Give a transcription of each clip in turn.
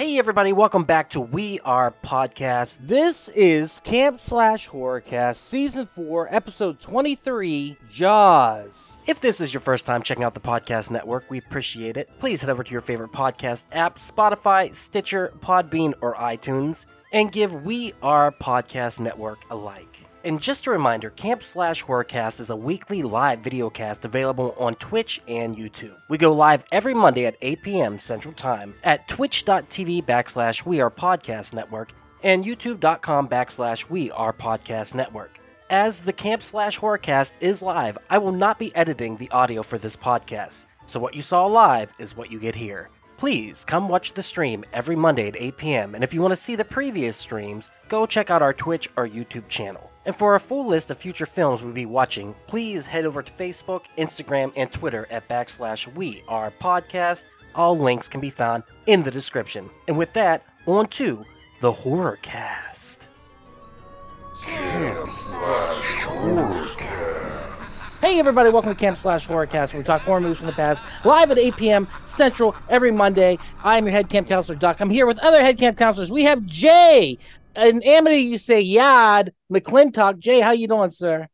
Hey everybody, welcome back to We Are Podcast. This is Camp Slash Horrorcast Season 4, Episode 23, Jaws. If this is your first time checking out the podcast network, we appreciate it. Please head over to your favorite podcast app, Spotify, Stitcher, Podbean, or iTunes, and give We Are Podcast Network a like. And just a reminder, Camp Slash Horrorcast is a weekly live video cast available on Twitch and YouTube. We go live every Monday at 8 p.m. Central Time at twitch.tv backslash We Are Podcast Network and youtube.com backslash We Are Podcast Network. As the Camp Slash Horrorcast is live, I will not be editing the audio for this podcast. So what you saw live is what you get here. Please come watch the stream every Monday at 8 p.m. And if you want to see the previous streams, go check out our Twitch or YouTube channel. And for a full list of future films we'll be watching, please head over to Facebook, Instagram, and Twitter at backslash we are podcast. All links can be found in the description. And with that, on to the horror cast. Hey everybody, welcome to Camp Slash Horrorcast, where we talk horror movies from the past, live at 8 p.m. Central every Monday. I'm your head camp counselor, Doug. I'm here with other head camp counselors. We have Jay. In Amity, you say Yad McClintock. Jay, how you doing, sir?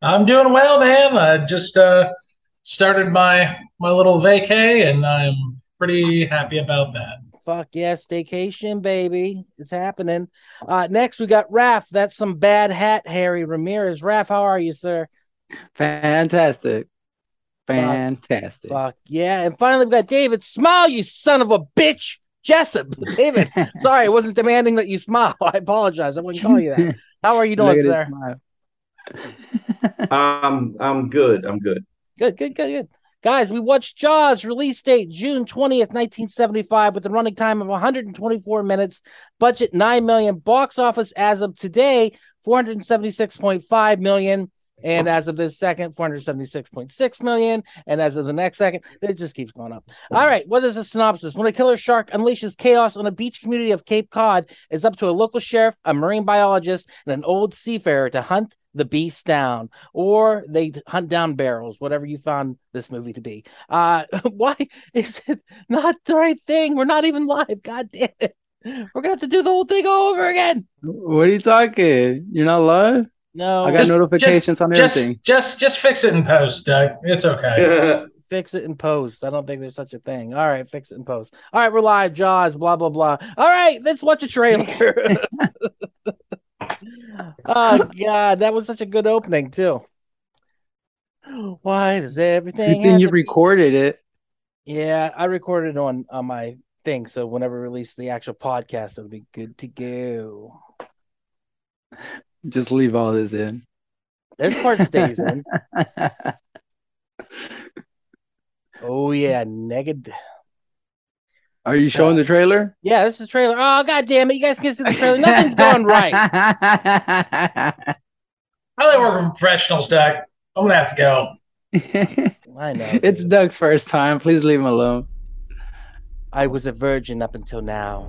I'm doing well, man. I just uh, started my my little vacay, and I'm pretty happy about that. Fuck yeah, staycation, baby. It's happening. Uh, next, we got Raph. That's some bad hat, Harry Ramirez. Raph, how are you, sir? Fantastic. Fantastic. Fuck yeah. And finally, we got David. Smile, you son of a bitch. Jessup. David, sorry, I wasn't demanding that you smile. I apologize. I wouldn't call you that. How are you doing, sir? his smile. Um, I'm good. I'm good. Good, good, good, good. Guys, we watched Jaws, release date June 20th, 1975, with a running time of 124 minutes, budget 9 million, box office as of today, 476.5 million. And as of this second, 476.6 million. And as of the next second, it just keeps going up. All right. What is the synopsis? When a killer shark unleashes chaos on a beach community of Cape Cod, it's up to a local sheriff, a marine biologist, and an old seafarer to hunt the beast down, or they hunt down barrels, whatever you found this movie to be. Uh, why is it not the right thing? We're not even live. God damn it. We're gonna have to do the whole thing over again. What are you talking? You're not live? No, I got Just- notifications on Just everything. just just just fix it in post, Doug. It's okay. fix it in post. I don't think there's such a thing. All right, fix it in post. All right, we're live. Jaws, blah blah blah. All right, let's watch a trailer. oh god, that was such a good opening too. Why does everything? Good thing you recorded it. Yeah, I recorded on on my thing, so whenever we release the actual podcast, it'll be good to go. Just leave all this in. This part stays in. Oh yeah, negative. Are you showing the trailer? Yeah, this is the trailer. Oh god damn it, you guys can see the trailer. Nothing's going right. I like working with professionals, Doug. I'm gonna have to go. I know. it's dude. Doug's first time. Please leave him alone. I was a virgin up until now.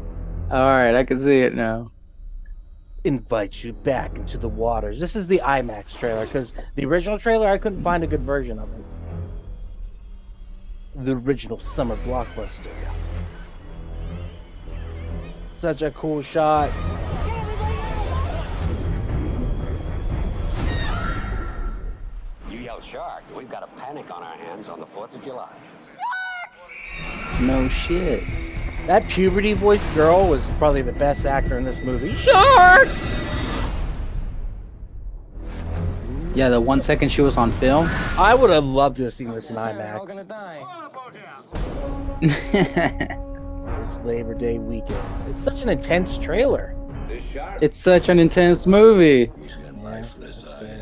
All right, I can see it now. Invite you back into the waters. This is the IMAX trailer because the original trailer I couldn't find a good version of it. The original summer blockbuster. Such a cool shot. You yell shark, we've got a panic on our hands on the 4th of July. Shark! No shit. That puberty voiced girl was probably the best actor in this movie. Shark! Yeah, the one second she was on film. I would have loved to have seen this in IMAX. This Labor Day weekend. It's such an intense trailer. it's such an intense movie.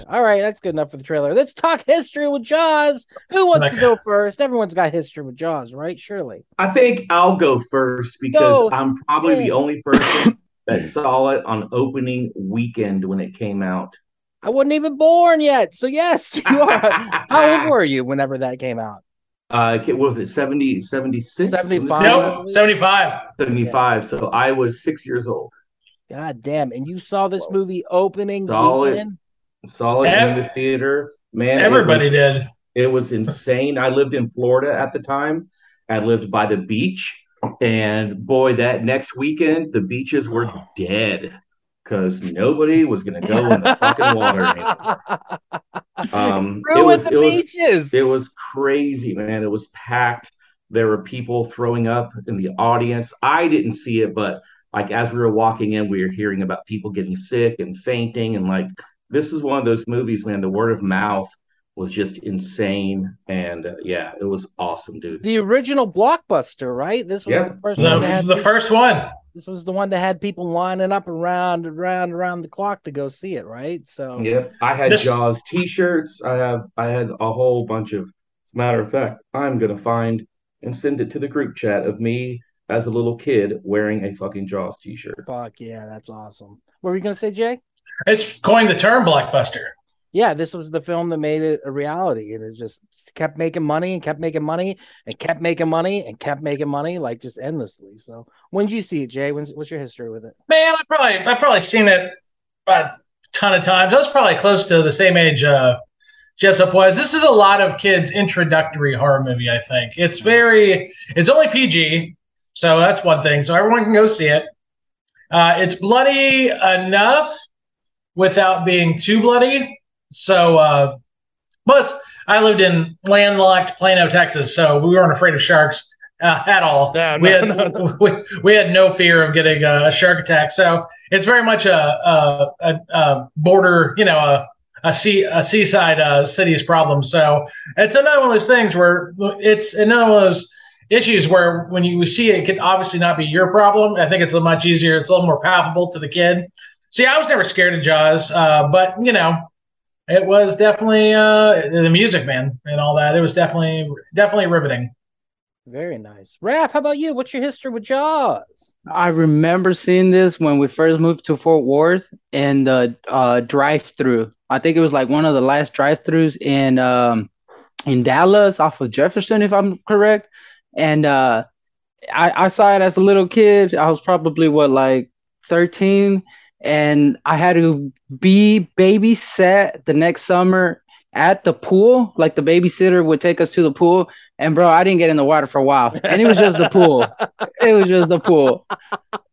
All right, that's good enough for the trailer. Let's talk history with Jaws. Who wants to go first? Everyone's got history with Jaws, right? Surely. I think I'll go first because Go. I'm probably Yeah. the only person that saw it on opening weekend when it came out. I wasn't even born yet. So, yes, you are. How old were you whenever that came out? Uh, what was it 70, 76? 75. Nope, 75. 75. So I was six years old. God damn. And you saw this movie opening Saw it. Weekend? Saw it Ev- in the theater. Man, it Everybody was- did. It was insane. I lived in Florida at the time. I lived by the beach. And boy, that next weekend, the beaches were dead because nobody was going to go in the fucking water anymore. Um, it Ruin was, the it was, beaches. it was crazy, man. It was packed. There were people throwing up in the audience. I didn't see it, but like as we were walking in, we were hearing about people getting sick and fainting. And like, this is one of those movies, man. The word of mouth was just insane. And uh, yeah, it was awesome, dude. the original blockbuster, right? This was Yeah. the first one that The, had the people- first one. this was the one that had people lining up around around around the clock to go see it, right? So yeah, I had This- Jaws t-shirts. I have I had a whole bunch of as a matter of fact, I'm gonna find and send it to the group chat of me as a little kid wearing a fucking Jaws t-shirt. fuck yeah, that's awesome. What were you gonna say, Jay? It's coined the term blockbuster. Yeah, this was the film that made it a reality, and it just kept making money and kept making money and kept making money and kept making money like just endlessly. So when did you see it, Jay? When's, what's your history with it? Man, I probably I probably seen it a ton of times. I was probably close to the same age uh, Jessup was. This is a lot of kids' introductory horror movie. I think it's very. It's only PG, so that's one thing. So everyone can go see it. Uh, it's bloody enough without being too bloody. So uh, plus, I lived in landlocked Plano, Texas, so we weren't afraid of sharks uh, at all. No, we no, had no. We, we had no fear of getting a, a shark attack. So it's very much a a, a, a border, you know, a a sea a seaside uh, city's problem. So it's another one of those things where it's another one of those issues where when you see it, it can obviously not be your problem. I think it's a much easier. It's a little more palpable to the kid. See, I was never scared of Jaws, uh, but you know, it was definitely uh, the music, man, and all that. It was definitely definitely riveting. Very nice. Raph, how about you? What's your history with Jaws? I remember seeing this when we first moved to Fort Worth in the uh, drive-through. I think it was like one of the last drive-throughs in um, in Dallas off of Jefferson, if I'm correct. And uh, I, I saw it as a little kid. I was probably what like 13, and I had to be babysat the next summer at the pool. Like the babysitter would take us to the pool, and bro, I didn't get in the water for a while, and it was just the pool. It was just the pool.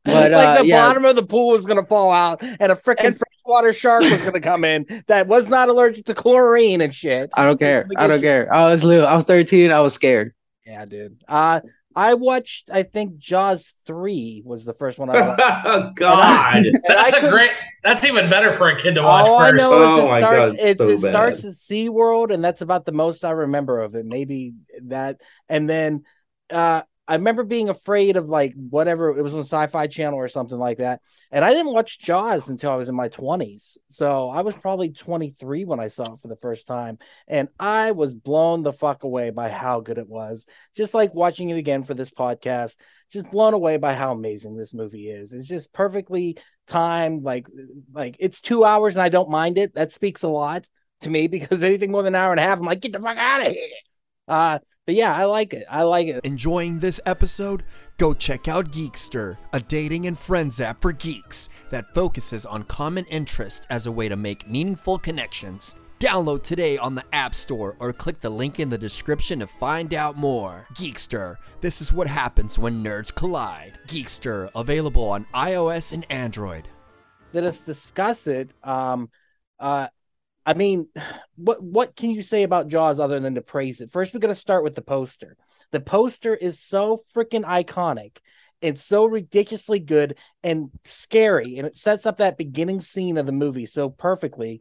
But like uh, the yeah, bottom of the pool was gonna fall out, and a freaking freshwater shark was gonna come in that was not allergic to chlorine and shit. I don't care. I don't you. care. I was little. I was 13. I was scared. Yeah, dude. Uh, I watched. I think Jaws three was the first one I watched. oh God. I That's a great. That's even better for a kid to watch All I first. know is Oh it starts. God, it's, so it starts bad. at SeaWorld, and that's about the most I remember of it. Maybe that, and then uh, I remember being afraid of like whatever it was on Sci-Fi Channel or something like that. And I didn't watch Jaws until I was in my twenties, so I was probably twenty three when I saw it for the first time, and I was blown the fuck away by how good it was. Just like watching it again for this podcast, just blown away by how amazing this movie is. It's just perfectly timed, like like it's two hours and I don't mind it. That speaks a lot to me because anything more than an hour and a half, I'm like, get the fuck out of here. Uh, but yeah, I like it. I like it. Enjoying this episode? Go check out Geekster, a dating and friends app for geeks that focuses on common interests as a way to make meaningful connections. Download today on the App Store or click the link in the description to find out more. Geekster, this is what happens when nerds collide. Geekster, available on iOS and Android. Let us discuss it. Um, uh, I mean, what what can you say about Jaws other than to praise it? First, we're gonna start with the poster. The poster is so freaking iconic. It's so ridiculously good and scary, and it sets up that beginning scene of the movie so perfectly.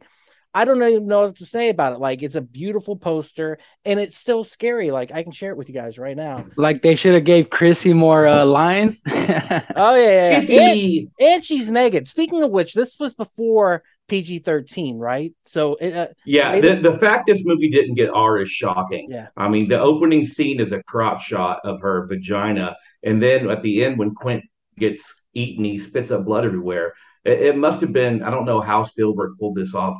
I don't even know what to say about it. Like, it's a beautiful poster, and it's still scary. Like, I can share it with you guys right now. Like they should have gave Chrissy more uh, lines. Oh yeah, yeah, yeah. And- and she's naked. Speaking of which, this was before PG thirteen, right? So it, uh, Yeah, the, it- the fact this movie didn't get R is shocking. Yeah. I mean, the opening scene is a crop shot of her vagina. And then at the end, when Quint gets eaten, he spits up blood everywhere. It, it must have been, I don't know how Spielberg pulled this off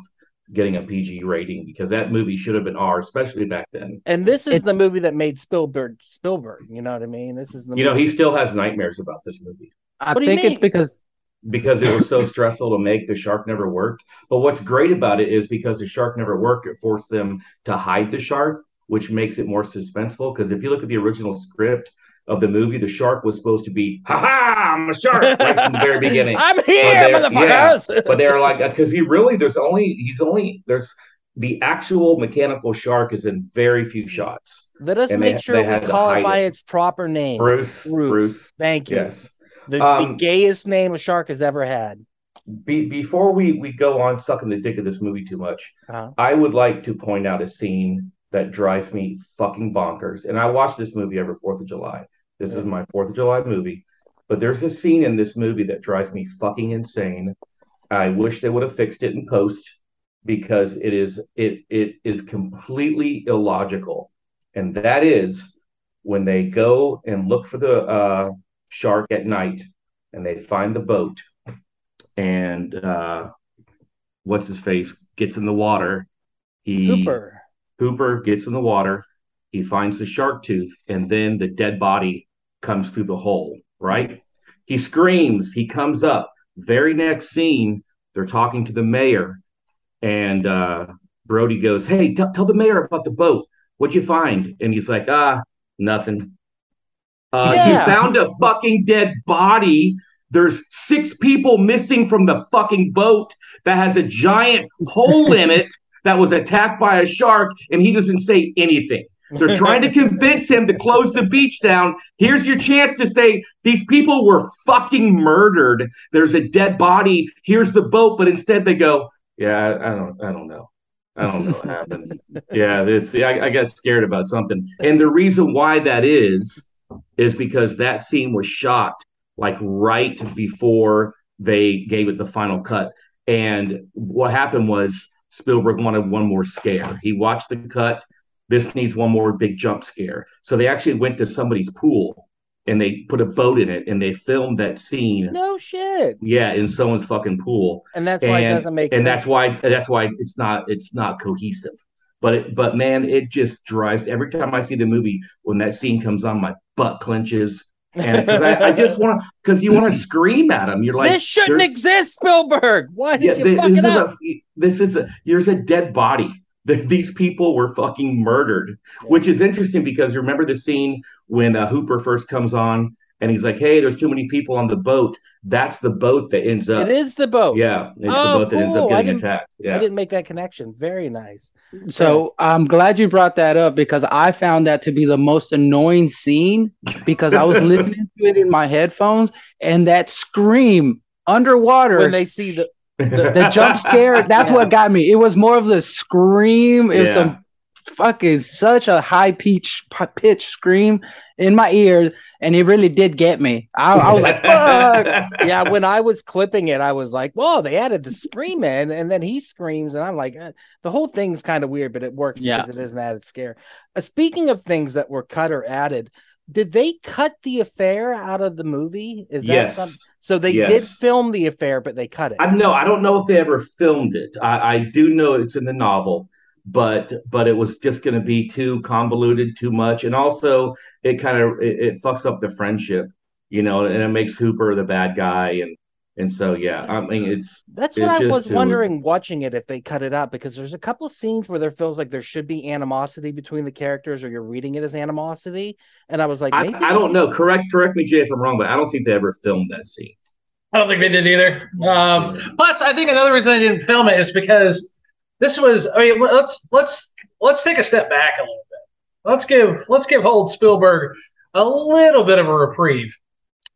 getting a PG rating because that movie should have been R, especially back then. and this is It- the movie that made Spielberg Spielberg. You know what I mean? This is the You know, he still has nightmares about this movie I What think it's because because it was so stressful to make. The shark never worked. But what's great about it is because the shark never worked, it forced them to hide the shark, which makes it more suspenseful. Because if you look at the original script, of the movie, the shark was supposed to be, ha ha, I'm a shark, right from the very beginning. I'm here, they're- motherfuckers. but they're like, uh, because he really, there's only, he's only, there's the actual mechanical shark is in very few shots. Let us and they- make sure they we call it by it. its proper name. Bruce, Bruce. Bruce, Thank you. yes. The, the Um, gayest name a shark has ever had. Be, before we we go on sucking the dick of this movie too much, Uh-huh. I would like to point out a scene that drives me fucking bonkers. And I watch this movie every Fourth of July. This is my Fourth of July movie, but there's a scene in this movie that drives me fucking insane. I wish they would have fixed it in post because it is it it is completely illogical, and that is when they go and look for the uh, shark at night and they find the boat and uh, what's his face gets in the water. He Hooper. Hooper gets in the water. He finds the shark tooth, and then the dead body comes through the hole. Right? He screams. He comes up. Very next scene, they're talking to the mayor, and uh, Brody goes, "Hey, t- tell the mayor about the boat. What'd you find?" And he's like, "Ah, nothing." Uh, Yeah. He found a fucking dead body. There's six people missing from the fucking boat that has a giant hole in it that was attacked by a shark, and he doesn't say anything. They're trying to convince him to close the beach down. Here's your chance to say these people were fucking murdered. There's a dead body. Here's the boat, but instead they go, "Yeah, I, I don't, I don't know, I don't know what happened." yeah, it's I, I got scared about something, and the reason why that is is because that scene was shot like right before they gave it the final cut. And what happened was Spielberg wanted one more scare. He watched the cut. This needs one more big jump scare. So they actually went to somebody's pool and they put a boat in it and they filmed that scene. No shit. Yeah, in someone's fucking pool. And that's why it doesn't make and sense. that's why that's why it's not it's not cohesive. But it, but man, it just drives every time I see the movie when that scene comes on, my butt clenches, and I, I just want to because you want to scream at him. You're like, this shouldn't exist, Spielberg. Why did yeah, you fuck this it is up? a this is a there's a dead body. Th- These people were fucking murdered, which is interesting because you remember the scene when uh, Hooper first comes on and he's like, "Hey, there's too many people on the boat." That's the boat that ends up. it is the boat. Yeah, it's Oh, the boat that ends up getting attacked. Yeah. I didn't make that connection. Very nice. So I'm glad you brought that up because I found that to be the most annoying scene because I was listening to it in my headphones and that scream underwater, When they see the the jump scare, that's what got me. It was more of the scream. It was Yeah. some fucking such a high pitch pitch scream in my ears, and it really did get me. I, I was like, fuck. yeah, when I was clipping it, I was like, "Whoa!" They added the scream in, and then he screams, and I'm like, eh, "The whole thing's kind of weird, but it works Yeah. because it is an added scare." Uh, speaking of things that were cut or added, did they cut the affair out of the movie? Is that Yes. something? So they Yes. did film the affair, but they cut it. I know. I don't know if they ever filmed it. I, I do know it's in the novel, but but it was just going to be too convoluted, too much, and also it kind of it, it fucks up the friendship, you know, and it makes Hooper the bad guy, and and so yeah, I mean it's That's what it's I was too- wondering watching it if they cut it out because there's a couple scenes where there feels like there should be animosity between the characters or you're reading it as animosity. And I was like, I, maybe I don't know. Correct correct me, Jay, if I'm wrong, but I don't think they ever filmed that scene. I don't think they did either. Um, plus, I think another reason they didn't film it is because this was. I mean, let's let's let's take a step back a little bit. Let's give let's give old Spielberg a little bit of a reprieve.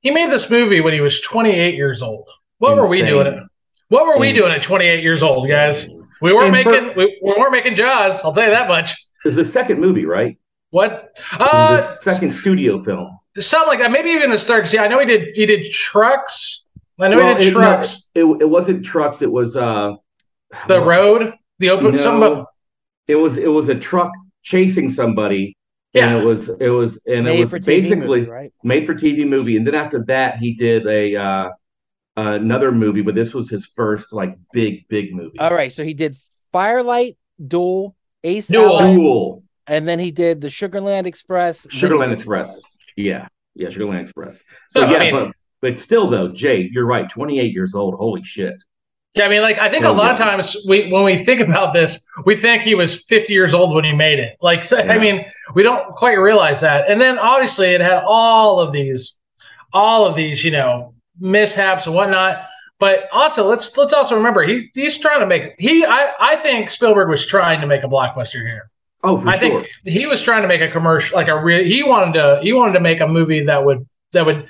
He made this movie when he was 28 years old. What were we doing? At, what were we Insane. doing at 28 years old, guys? We weren't And for- making we, we weren't making Jaws. I'll tell you that much. It's the second movie, right? What? Uh, second studio film. something like that. Maybe even the start. See, I know he did. He did trucks. I know Well, he did it- no, trucks. It, it wasn't trucks. It was uh the road. The open. something about. It was it was a truck chasing somebody. And it was it was and made it was basically movie, right? made for TV movie. And then after that, he did a uh, another movie, but this was his first like big big movie. All right, so he did Firelight, Duel, Ace Duel. Ally, Duel, and then he did the Sugarland Express. Sugarland did- Express. Yeah, yeah, Sugarland Express. So So, I yeah, mean- but but still though, Jay, you're right. 28 years old. Holy shit. Yeah, I mean, like I think a lot of times we when we think about this, we think he was 50 years old when he made it. Like, so, Yeah. I mean, we don't quite realize that. And then obviously it had all of these, all of these, you know, mishaps and whatnot. But also, let's let's also remember he's he's trying to make he I I think Spielberg was trying to make a blockbuster here. Oh, for I sure. think he was trying to make a commercial, like a real. He wanted to. He wanted to make a movie that would that would.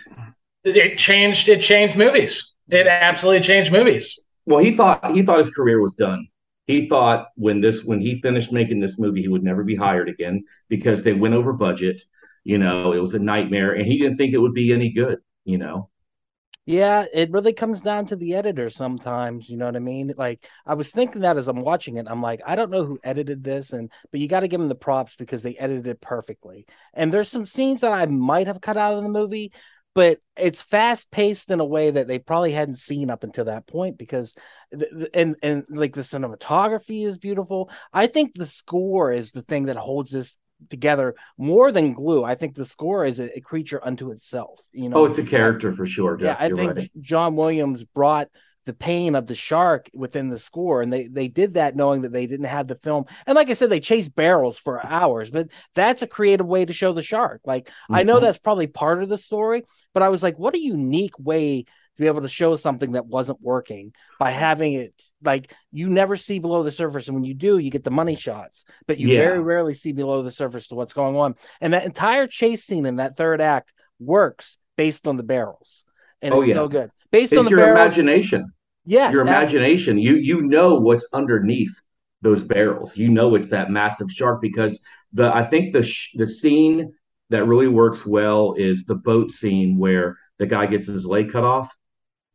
It changed. It changed movies. It absolutely changed movies. Well, he thought he thought his career was done. He thought when this when he finished making this movie, he would never be hired again because they went over budget. You know, it was a nightmare, and he didn't think it would be any good. You know, Yeah, it really comes down to the editor sometimes, you know what I mean? Like I was thinking that as I'm watching it, I'm like, I don't know who edited this and but you got to give them the props because they edited it perfectly. And there's some scenes that I might have cut out of the movie, but it's fast paced in a way that they probably hadn't seen up until that point because and and like the cinematography is beautiful. I think the score is the thing that holds this together more than glue. I think the score is a, a creature unto itself, you know. oh, it's a character for sure. Yeah, I you're think right. John Williams brought the pain of the shark within the score, and they they did that knowing that they didn't have the film. And like I said, they chased barrels for hours, but that's a creative way to show the shark. Like I know Mhm. that's probably part of the story, but I was like, what a unique way to be able to show something that wasn't working by having it like you never see below the surface, and when you do, you get the money shots, but you Yeah. very rarely see below the surface to what's going on. And that entire chase scene in that third act works based on the barrels, and Oh, it's yeah. so good. Based It's on the your barrels, imagination. Yes, your imagination. You you know what's underneath those barrels. You know it's that massive shark because the I think the sh- the scene that really works well is the boat scene where the guy gets his leg cut off.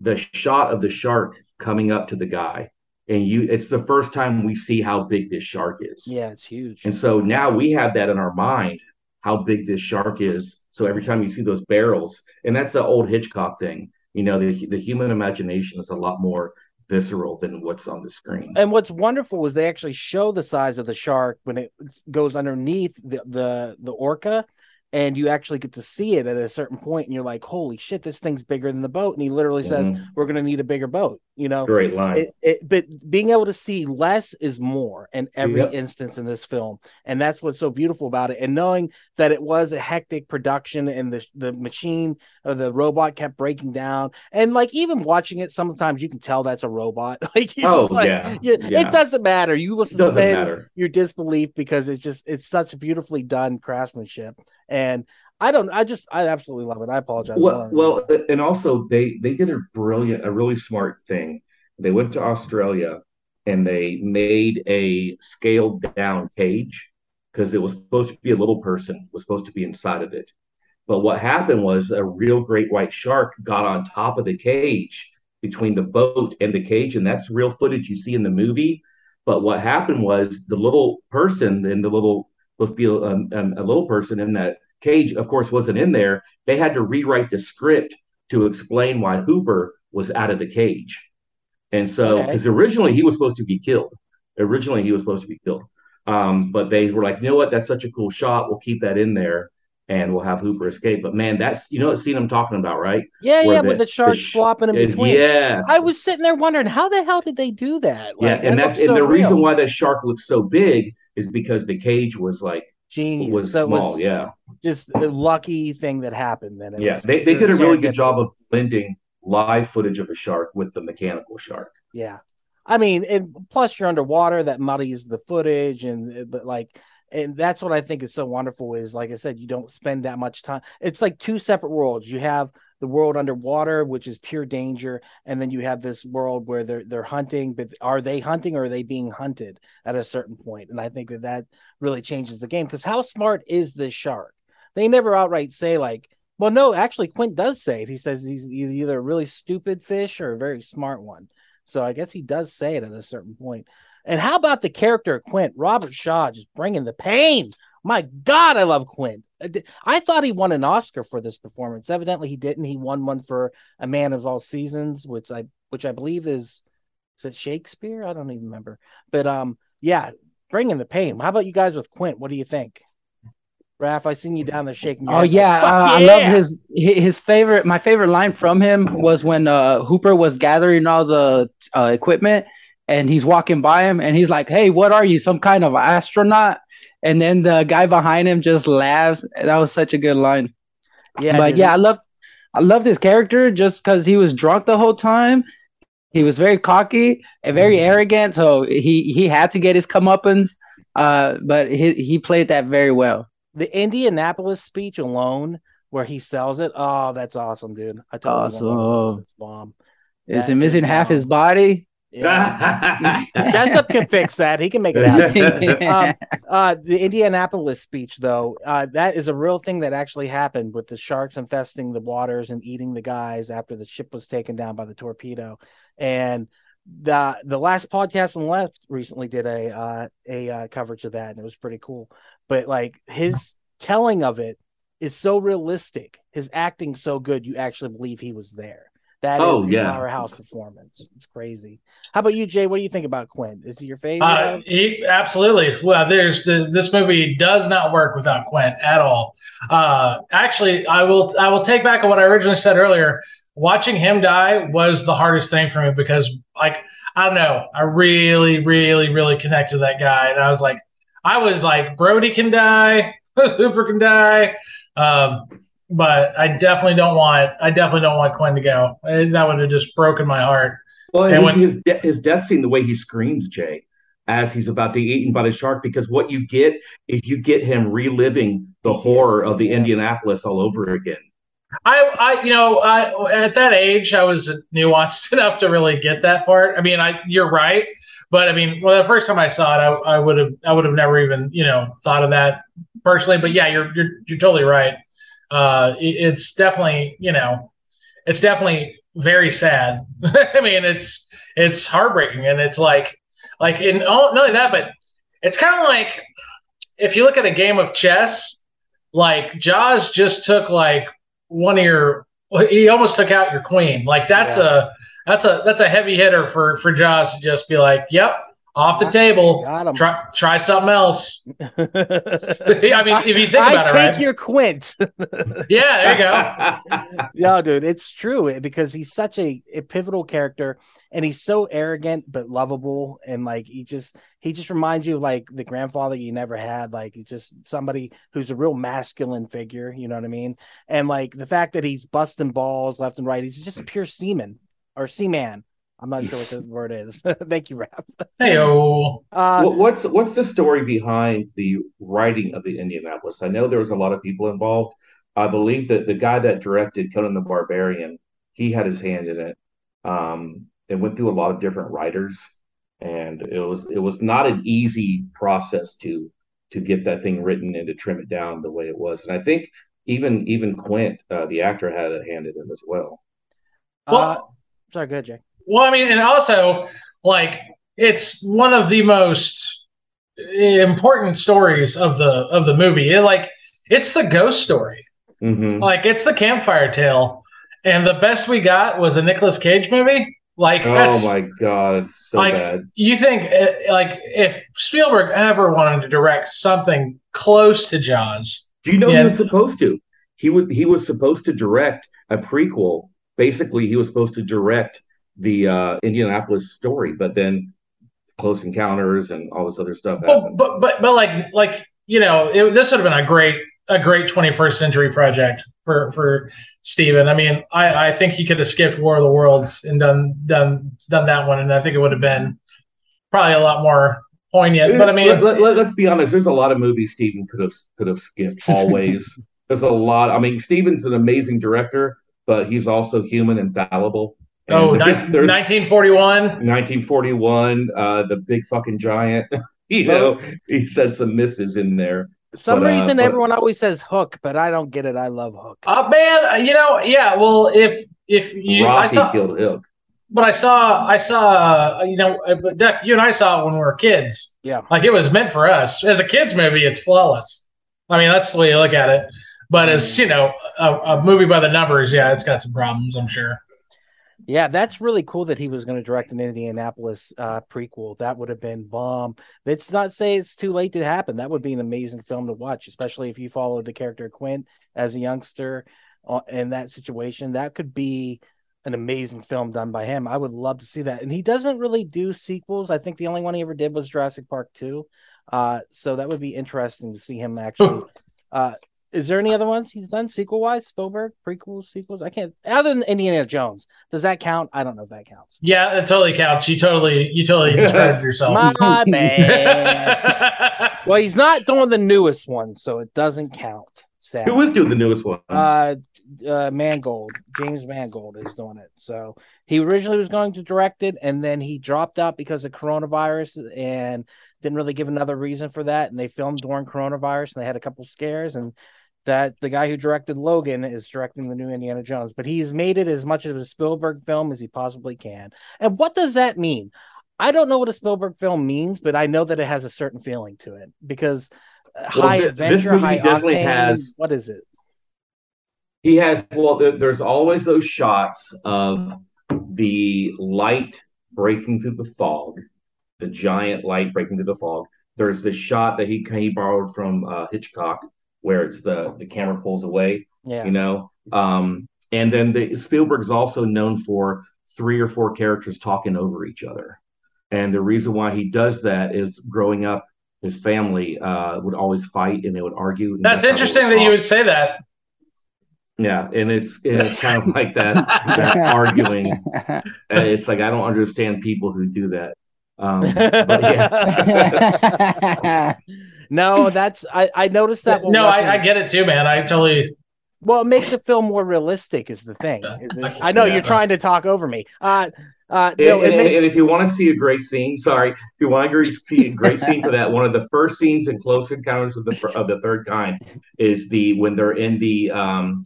The shot of the shark coming up to the guy, and you it's the first time we see how big this shark is. Yeah, it's huge. And so now we have that in our mind, how big this shark is. So every time you see those barrels, and that's the old Hitchcock thing, you know, the, the human imagination is a lot more visceral than what's on the screen. And what's wonderful is they actually show the size of the shark when it goes underneath the the, the orca, and you actually get to see it at a certain point, and you're like, "Holy shit, this thing's bigger than the boat!" And he literally says, Mhm. "We're going to need a bigger boat." You know, Great line. it, it, but being able to see less is more in every Yep. instance in this film and that's what's so beautiful about it and knowing that it was a hectic production and the the machine or the robot kept breaking down and like even watching it sometimes you can tell that's a robot like you're Oh, just like yeah. you- Yeah. it doesn't matter you will suspend your disbelief because it's just it's such beautifully done craftsmanship and I don't. I just. I absolutely love it. I apologize. Well, well, and also they they did a brilliant, a really smart thing. They went to Australia and they made a scaled down cage because it was supposed to be a little person was supposed to be inside of it. But what happened was a real great white shark got on top of the cage between the boat and the cage, and that's real footage you see in the movie. But what happened was the little person and the little supposed to be a, a, a little person in that cage, of course, wasn't in there. They had to rewrite the script to explain why Hooper was out of the cage. And so, Okay. because originally he was supposed to be killed. Originally he was supposed to be killed. Um, but they were like, you know what? That's such a cool shot. We'll keep that in there and we'll have Hooper escape. But man, that's, you know what scene I'm talking about, right? yeah, where yeah, the- with the shark sh- flopping in between. Yes. I was sitting there wondering how the hell did they do that? yeah. And it that's, and so the reason why that shark looks so big is because the cage was like, genius was So small. was yeah. just a lucky thing that happened. Then Yeah. was They, they did a really good job of blending live footage of a shark with the mechanical shark. Yeah, I mean, and plus you're underwater, that muddies the footage, and uh, but like, and that's what I think is so wonderful is like I said, you don't spend that much time. It's like two separate worlds. You have the world underwater, which is pure danger, and then you have this world where they're they're hunting. But are they hunting or are they being hunted at a certain point? And I think that that really changes the game because how smart is this shark? They never outright say like. Well, no, actually, Quint does say it. He says he's either a really stupid fish or a very smart one. So I guess he does say it at a certain point. And how about the character of Quint? Robert Shaw just bringing the pain. My God, I love Quint. I thought he won an Oscar for this performance. Evidently, he didn't. He won one for A Man of All Seasons, which I which I believe is is it Shakespeare? I don't even remember. But um, yeah, bringing the pain. How about you guys with Quint? What do you think? Raph, I seen you down there shaking. Your Oh yeah, "Fuck uh, I love his his favorite. My favorite line from him was when uh, Hooper was gathering all the uh, equipment, and he's walking by him, and he's like, "Hey, what are you? Some kind of astronaut?" And then the guy behind him just laughs. That was such a good line. Yeah, but yeah, I love I love this character just because he was drunk the whole time. He was very cocky and very Mm-hmm. arrogant, so he he had to get his comeuppance. Uh, but he he played that very well. the Indianapolis speech alone, where he sells it. Oh, that's awesome, dude. I totally want one of those. Awesome. It's bomb. Is he missing is half bomb. his body? Yeah. Jessup can fix that. He can make it happen. um, uh, the Indianapolis speech, though, uh, that is a real thing that actually happened with the sharks infesting the waters and eating the guys after the ship was taken down by the torpedo. And the the last podcast on the left recently did a uh, a uh, coverage of that, and it was pretty cool. But like his telling of it is so realistic, his acting so good, you actually believe he was there. That is Oh, a yeah. powerhouse performance. It's crazy. How about you, Jay? What do you think about Quint? Is he your favorite? Uh, he, absolutely. Well, there's the, this movie does not work without Quint at all. Uh, actually, I will I will take back what I originally said earlier. Watching him die was the hardest thing for me because, like, I don't know, I really, really, really connected to that guy, and I was like, I was like, Brody can die, Hooper can die, um, but I definitely don't want I definitely don't want Quint to go. Eh, That would have just broken my heart. Well, And and when- his, de- his death scene, the way he screams, Jay, as he's about to be eaten by the shark, because what you get is you get him reliving the horror of the. Indianapolis all over again. I, I, you know, I, at that age, I was nuanced enough to really get that part. I mean, I, you're right, but I mean, well, the first time I saw it, I, I would have, I would have never even, you know, thought of that personally. But yeah, you're, you're, you're totally right. Uh, it's definitely, you know, it's definitely very sad. I mean, it's, it's heartbreaking, and it's like, like in oh, not only that, but it's kind of like if you look at a game of chess, like Jaws just took like one of your he almost took out your queen. Like that's a that's a that's a heavy hitter for for Jaws to just be like, "Yep, off the table. Got him. Try try something else." I mean, if you think I about it, take right? your Quint. Yeah, there you go. no, dude, it's true eh, because he's such a, a pivotal character and he's so arrogant but lovable and like he just he just reminds you of like the grandfather you never had, like he's just somebody who's a real masculine figure, you know what I mean? And like the fact that he's busting balls left and right, he's just a pure seaman or seaman. I'm not sure what the word is. Thank you, Raph. Hey, oh, Uh, what's what's the story behind the writing of the Indianapolis? I know there was a lot of people involved. I believe that the guy that directed Conan the Barbarian, he had his hand in it. Um, it went through a lot of different writers, and it was it was not an easy process to to get that thing written and to trim it down the way it was. And I think even even Quint, uh, the actor, had a hand in it as well. uh, well, sorry, go ahead, Jay. Well, I mean, and also like it's one of the most important stories of the of the movie. It, like it's the ghost story. Mhm. Like it's the campfire tale. And the best we got was a Nicolas Cage movie. Like that's Oh my god, so like bad. you think uh, like if Spielberg ever wanted to direct something close to Jaws, Do you know Yeah. he was supposed to? He was he was supposed to direct a prequel. Basically, he was supposed to direct the uh, Indianapolis story, but then Close Encounters and all this other stuff Well, happened. but but but like like you know, it, this would have been a great a great 21st century project for for Steven. I mean, I I think he could have skipped War of the Worlds and done done done that one, and I think it would have been probably a lot more poignant. But I mean, let, let, us be honest. There's a lot of movies Steven could have could have skipped. Always, there's a lot. I mean, Steven's an amazing director, but he's also human and fallible. And oh, there's- nine- there's 1941. 1941, uh, the big fucking giant. you know, he said some misses in there. Some But, uh, reason but- everyone always says Hook, but I don't get it. I love Hook. Oh man, you know, yeah. Well, if if you, I saw, killed Hook. but I saw, I saw, uh, you know, uh, but Deck, you and I saw it when we were kids. Yeah. Like it was meant for us. As a kids movie, it's flawless. I mean, that's the way you look at it. But as you know, a, a movie by the numbers, yeah, it's got some problems. I'm sure. Yeah, that's really cool that he was going to direct an Indianapolis uh, prequel. That would have been bomb. Let's not say it's too late to happen. That would be an amazing film to watch, especially if you follow the character Quint as a youngster uh, in that situation. That could be an amazing film done by him. I would love to see that. And he doesn't really do sequels. I think the only one he ever did was Jurassic Park 2. Uh, so that would be interesting to see him actually uh, is there any other ones he's done sequel wise? Spielberg prequels, sequels? I can't. Other than Indiana Jones, does that count? I don't know if that counts. Yeah, it totally counts. You totally, you totally described yourself. My man. well, he's not doing the newest one, so it doesn't count. Sad. Who is doing the newest one? Uh, uh, Mangold, James Mangold is doing it. So he originally was going to direct it, and then he dropped out because of coronavirus, and didn't really give another reason for that. And they filmed during coronavirus, and they had a couple scares, and that the guy who directed Logan is directing the new Indiana Jones, but he's made it as much of a Spielberg film as he possibly can. And what does that mean? I don't know what a Spielberg film means, but I know that it has a certain feeling to it because well, high th- adventure, high definitely octane, has. What is it? He has well. there's always those shots of the light breaking through the fog, the giant light breaking through the fog. There's the shot that he he borrowed from uh, Hitchcock where it's the the camera pulls away. Yeah. You know. Um, and then the Spielberg is also known for three or four characters talking over each other. And the reason why he does that is growing up, his family uh, would always fight and they would argue. That's, that's interesting that you would say that. Yeah, and it's it's kind of like that, that arguing. And it's like I don't understand people who do that. Um, but yeah. No, that's I, I noticed that. No, I, I, get it too, man. I totally. Well, it makes it feel more realistic. Is the thing? Is it, I know yeah. you're trying to talk over me. Uh, uh, and, no, and, makes... and, if you want to see a great scene, sorry, if you want to see a great scene for that, one of the first scenes in Close Encounters of the of the Third Kind is the when they're in the um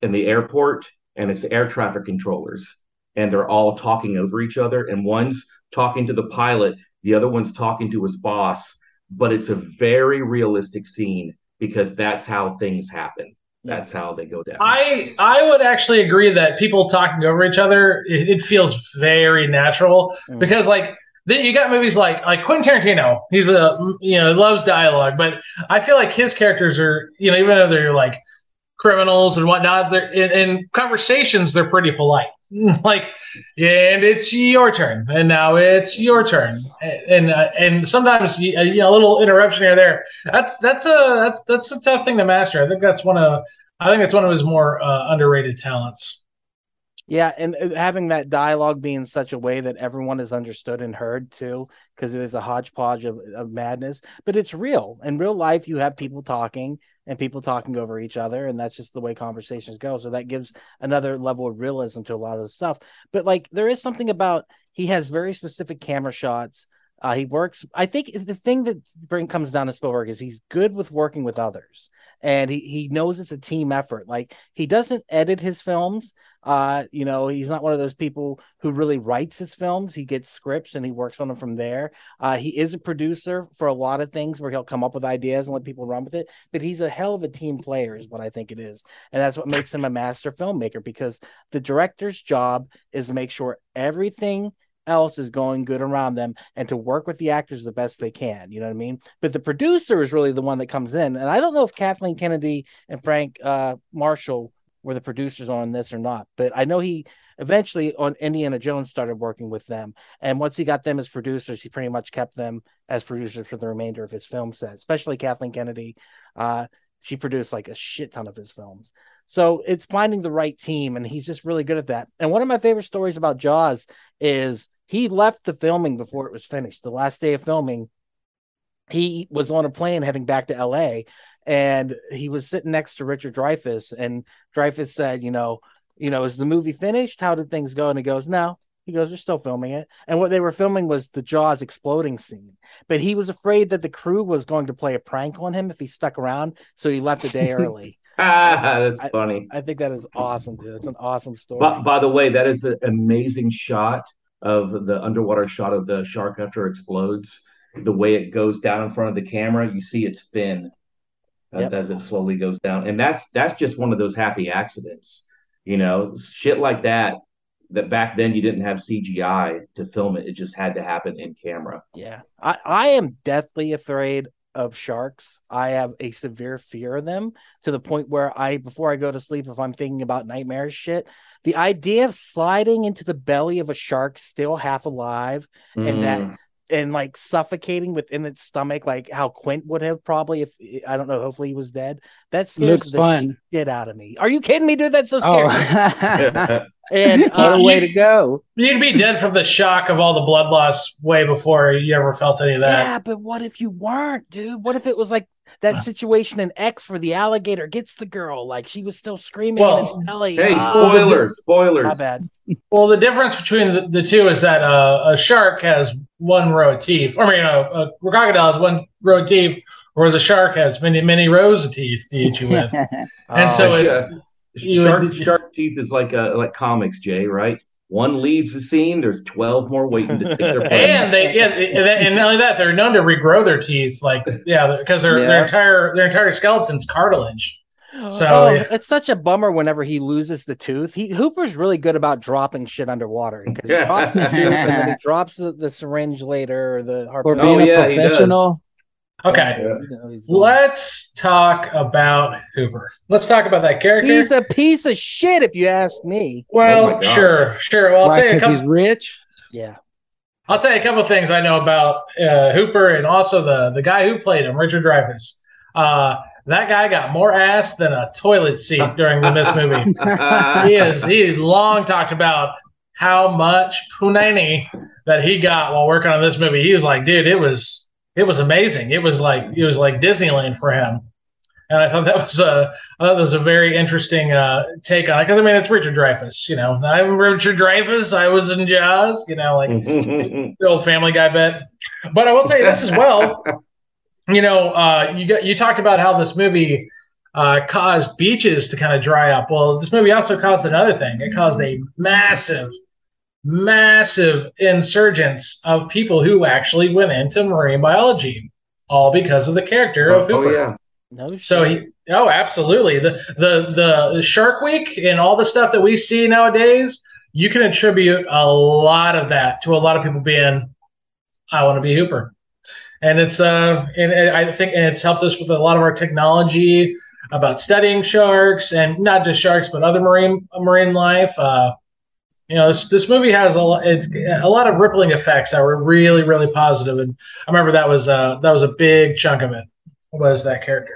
in the airport and it's air traffic controllers and they're all talking over each other and one's talking to the pilot, the other one's talking to his boss but it's a very realistic scene because that's how things happen. That's how they go down. I I would actually agree that people talking over each other it, it feels very natural mm. because like then you got movies like like Quentin Tarantino. He's a you know loves dialogue, but I feel like his characters are you know even though they're like criminals and whatnot, they're in, in conversations they're pretty polite. like and it's your turn and now it's your turn and uh, and sometimes you, you know, a little interruption here there that's that's a that's that's a tough thing to master i think that's one of i think that's one of his more uh, underrated talents yeah, and uh, having that dialogue be in such a way that everyone is understood and heard too, because it is a hodgepodge of, of madness. But it's real. In real life, you have people talking and people talking over each other, and that's just the way conversations go. So that gives another level of realism to a lot of the stuff. But like, there is something about he has very specific camera shots. Uh, he works. I think the thing that bring comes down to Spielberg is he's good with working with others, and he he knows it's a team effort. Like he doesn't edit his films, uh, you know, he's not one of those people who really writes his films. He gets scripts and he works on them from there. Uh, he is a producer for a lot of things where he'll come up with ideas and let people run with it. But he's a hell of a team player, is what I think it is, and that's what makes him a master filmmaker. Because the director's job is to make sure everything else is going good around them and to work with the actors the best they can. You know what I mean? But the producer is really the one that comes in. And I don't know if Kathleen Kennedy and Frank uh, Marshall were the producers on this or not. But I know he eventually on Indiana Jones started working with them. And once he got them as producers, he pretty much kept them as producers for the remainder of his film set, especially Kathleen Kennedy. Uh, she produced like a shit ton of his films. So it's finding the right team, and he's just really good at that. And one of my favorite stories about Jaws is he left the filming before it was finished. The last day of filming, he was on a plane heading back to LA and he was sitting next to Richard Dreyfuss, and Dreyfuss said, "You know, you know, is the movie finished? How did things go?" And he goes, "No." He goes, "They're still filming it." And what they were filming was the Jaws exploding scene, but he was afraid that the crew was going to play a prank on him if he stuck around, so he left a day early. ah, that's I, funny. I think that is awesome, dude. It's an awesome story. But by the way, that is an amazing shot of the underwater shot of the shark after it explodes. The way it goes down in front of the camera, you see its fin uh, yep. as it slowly goes down. And that's that's just one of those happy accidents. You know, shit like that that back then you didn't have CGI to film it; it just had to happen in camera. Yeah, I, I am deathly afraid of sharks. I have a severe fear of them to the point where I, before I go to sleep, if I'm thinking about nightmare shit, the idea of sliding into the belly of a shark still half alive and that Mm. And like suffocating within its stomach, like how Quint would have probably if I don't know, hopefully he was dead. That scares Looks the fun. shit out of me. Are you kidding me, dude? That's so scary. Oh, And what uh, a way to go! You'd be dead from the shock of all the blood loss way before you ever felt any of that. yeah, but what if you weren't, dude? What if it was like that situation in X where the alligator gets the girl, like she was still screaming in Well, its belly. hey, spoilers! Spoilers! my bad. Well, the difference between the, the two is that uh, a shark has one row of teeth. I mean, a, a crocodile has one row of teeth, whereas a shark has many, many rows of teeth to eat you with. And so Oh, it- Uh, you shark, would- shark teeth is like uh, like comics, Jay. Right? One leaves the scene. There's twelve more waiting to take their place. and they yeah, and and not only that, they're known to regrow their teeth, like yeah, because their Yeah. their entire their entire skeleton's cartilage. So, oh, yeah. it's such a bummer whenever he loses the tooth. He Hooper's really good about dropping shit underwater because he drops the tooth and then he drops the, the syringe later or the For harpoon. being Oh, a yeah, he does. professional. Okay, Yeah. You know, he's, doing- let's talk about Hooper. Let's talk about that character. he's a piece of shit, if you ask me. Oh well, my gosh. sure, sure. Well, I'll Why? tell you a Because couple. he's rich. Yeah. I'll tell you a couple of things I know about uh, Hooper and also the the guy who played him, Richard Dreyfuss. Uh, that guy got more ass than a toilet seat during the Miss movie. he is he long talked about how much punani that he got while working on this movie. He was like, dude, it was it was amazing. It was like it was like Disneyland for him. And I thought that was a I thought that was a very interesting uh, take on it because I mean it's Richard Dreyfuss, you know. I'm Richard Dreyfuss. I was in Jaws, you know, like the old Family Guy bit. But I will tell you this as well. You know, uh, you got you talked about how this movie uh, caused beaches to kind of dry up. Well, this movie also caused another thing. It caused a massive, massive insurgence of people who actually went into marine biology, all because of the character of Hooper. oh Hooper. yeah. No shit. So he, oh, absolutely. The, the the the Shark Week and all the stuff that we see nowadays, you can attribute a lot of that to a lot of people being, I want to be Hooper, and it's uh, and, and I think and it's helped us with a lot of our technology about studying sharks and not just sharks but other marine marine life. Uh, you know, this this movie has a lo- it's a lot of rippling effects that were really really positive, and I remember that was uh that was a big chunk of it was that character.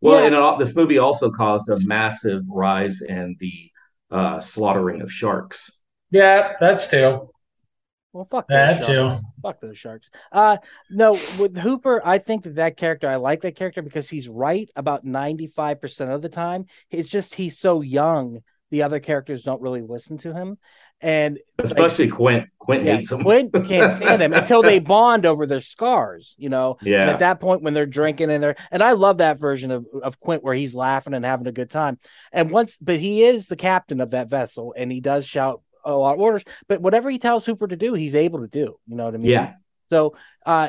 Well, Yeah. and it, this movie also caused a massive rise in the uh, slaughtering of sharks. Yeah, that's too. Well, fuck those That sharks. too. Fuck those sharks. Uh, no, with Hooper, I think that that character, I like that character because he's right about 95% of the time. It's just he's so young, the other characters don't really listen to him. And Especially Quint. Quint yeah, hates him. Quint can't stand him until they bond over their scars, you know. And yeah. at that point, when they're drinking and they're, and I love that version of, of Quint where he's laughing and having a good time. And once, but he is the captain of that vessel and he does shout a lot of orders. But whatever he tells Hooper to do, he's able to do. You know what I mean? Yeah. So, uh,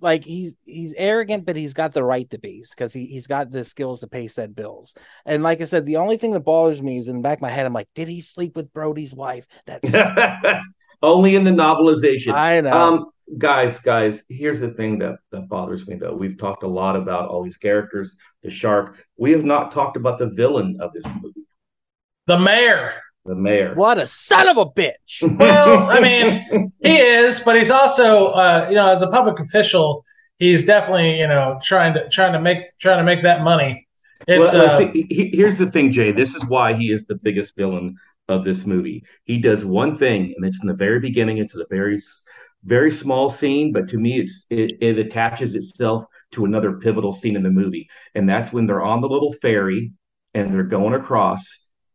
like he's he's arrogant, but he's got the right to be because he he's got the skills to pay said bills. And like I said, the only thing that bothers me is in the back of my head, I'm like, did he sleep with Brody's wife? That's Only in the novelization. I know. Um, guys, guys, here's the thing that, that bothers me though. We've talked a lot about all these characters, the shark. We have not talked about the villain of this movie, The mayor. The mayor. what a son of a bitch! Well, I mean, he is, but he's also, uh, you know, as a public official, he's definitely, you know, trying to trying to make trying to make that money. It's well, uh, see, he- here's the thing, Jay. This is why he is the biggest villain of this movie. He does one thing, and it's in the very beginning. It's a very, very small scene, but to me, it's it, it attaches itself to another pivotal scene in the movie, and that's when they're on the little ferry and they're going across,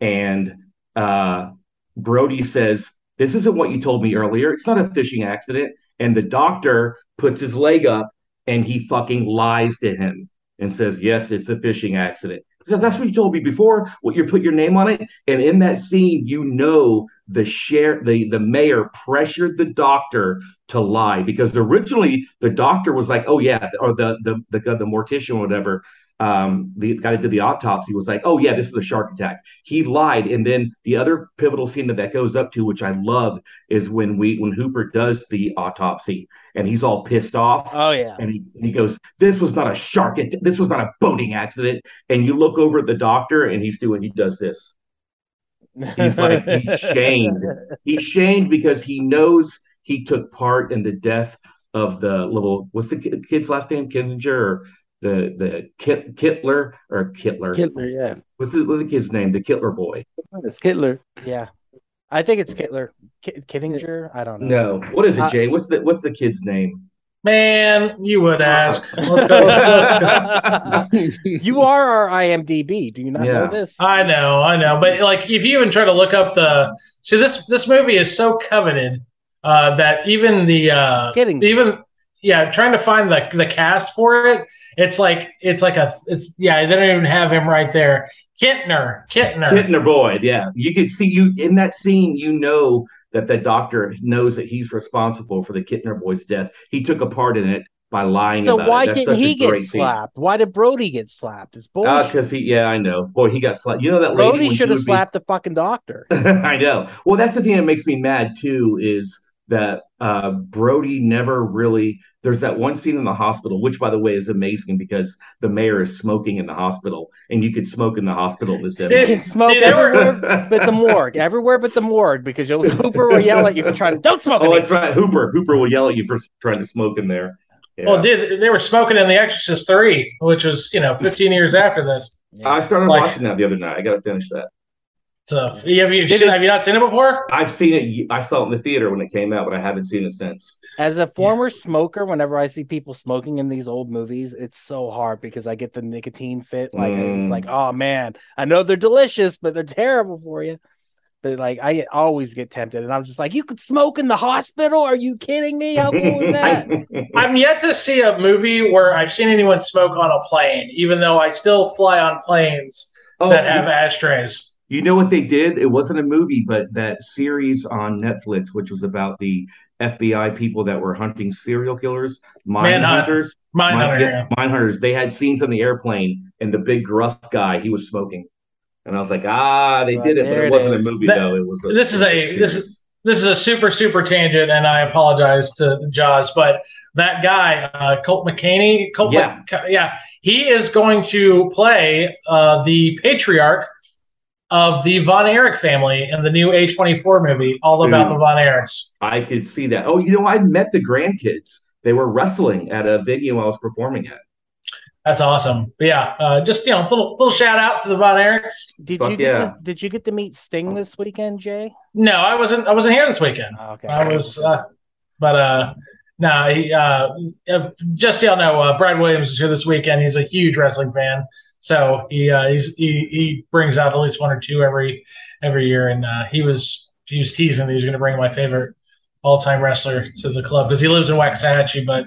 and uh, Brody says, "This isn't what you told me earlier. It's not a fishing accident." And the doctor puts his leg up, and he fucking lies to him and says, "Yes, it's a fishing accident." So that's what you told me before. What you put your name on it, and in that scene, you know the share the the mayor pressured the doctor to lie because originally the doctor was like, "Oh yeah," or the the the the, mortician or whatever. Um, the guy that did the autopsy was like, "Oh yeah, this is a shark attack." He lied, and then the other pivotal scene that that goes up to, which I love, is when we when Hooper does the autopsy and he's all pissed off. Oh yeah. And he, he goes, This was not a shark. It, this was not a boating accident. And you look over at the doctor and he's doing, he does this. He's like, he's shamed. He's shamed because he knows he took part in the death of the little, what's the kid's last name? Kinzinger or the, the Kit, Kittler or Kittler? Kittler, yeah. What's the, what's the kid's name? The Kittler boy. It's Kittler. Yeah. I think it's Kittler. K- Kittinger? I don't know. No. What is it, Uh, Jay? What's the what's the kid's name? Man, you would ask. Let's go. Let's go. Let's go. you are our IMDb. Do you not know this? I know, I know, but like, if you even try to look up the, see this this movie is so coveted uh, that even the uh, even yeah, trying to find the the cast for it, it's like it's like a it's yeah, they don't even have him right there. Kittner, Kittner. Kittner Boyd, yeah. You could see you in that scene, you know that the doctor knows that he's responsible for the Kittner boy's death. He took a part in it by lying So about why it. Didn't he get great scene. slapped? Why did Brody get slapped? It's uh, bullshit. Because he, yeah, I know. Boy, he got slapped. You know that. Brody should have would be- slapped the fucking doctor. I know. Well, that's the thing that makes me mad too is that uh, Brody never really. There's that one scene in the hospital, which, by the way, is amazing because the mayor is smoking in the hospital, and you could smoke in the hospital. This You It- can smoke Dude, they were- everywhere but the morgue. Everywhere but the morgue because you'll Hooper will yell at you for trying to don't smoke in oh, here. that's right. Hooper. Hooper will yell at you for trying to smoke in there. Yeah. Well, dude, they were smoking in The Exorcist Three, which was you know 15 years after this. I started Like- watching that the other night. I got to finish that. So have you, Did seen, have you not seen it before? I've seen it. I saw it in the theater when it came out, but I haven't seen it since. As a former smoker, whenever I see people smoking in these old movies, it's so hard because I get the nicotine fit. Like it's Mm. like, oh man, I know they're delicious, but they're terrible for you. But like I always get tempted, and I'm just like, you could smoke in the hospital? Are you kidding me? How cool is that? I'm yet to see a movie where I've seen anyone smoke on a plane, even though I still fly on planes oh, that have ashtrays. You know what they did? It wasn't a movie, but that series on Netflix, which was about the FBI people that were hunting serial killers, mine Manhunt. hunters, Mine mine, Hunter, yeah. mine hunters. They had scenes on the airplane, and the big gruff guy he was smoking, and I was like, ah, they Right, did it, but it it wasn't is. a movie That- though. It was. A, this is it was a- this is- This is a super super tangent, and I apologize to Jaws, but that guy, uh, Colt McCaney, Colt, Yeah. Mc- yeah, he is going to play uh, the patriarch of the Von Erich family in the new A24 movie, all about the Von Erichs. I could see that. Oh, you know, I met the grandkids. They were wrestling at a venue I was performing at. That's awesome. But yeah, uh, just you know, little little shout out to the Von Erichs. Did Fuck you get yeah. to, did you get to meet Sting this weekend, Jay? No, I wasn't. I wasn't here this weekend. Oh, okay, I was, uh, but uh, no, he, uh, uh, just so y'all know, uh, Brad Williams is here this weekend. He's a huge wrestling fan, so he uh, he's, he he brings out at least one or two every every year, and uh, he was he was teasing that he was going to bring my favorite all time wrestler to the club because he lives in Waxahachie, but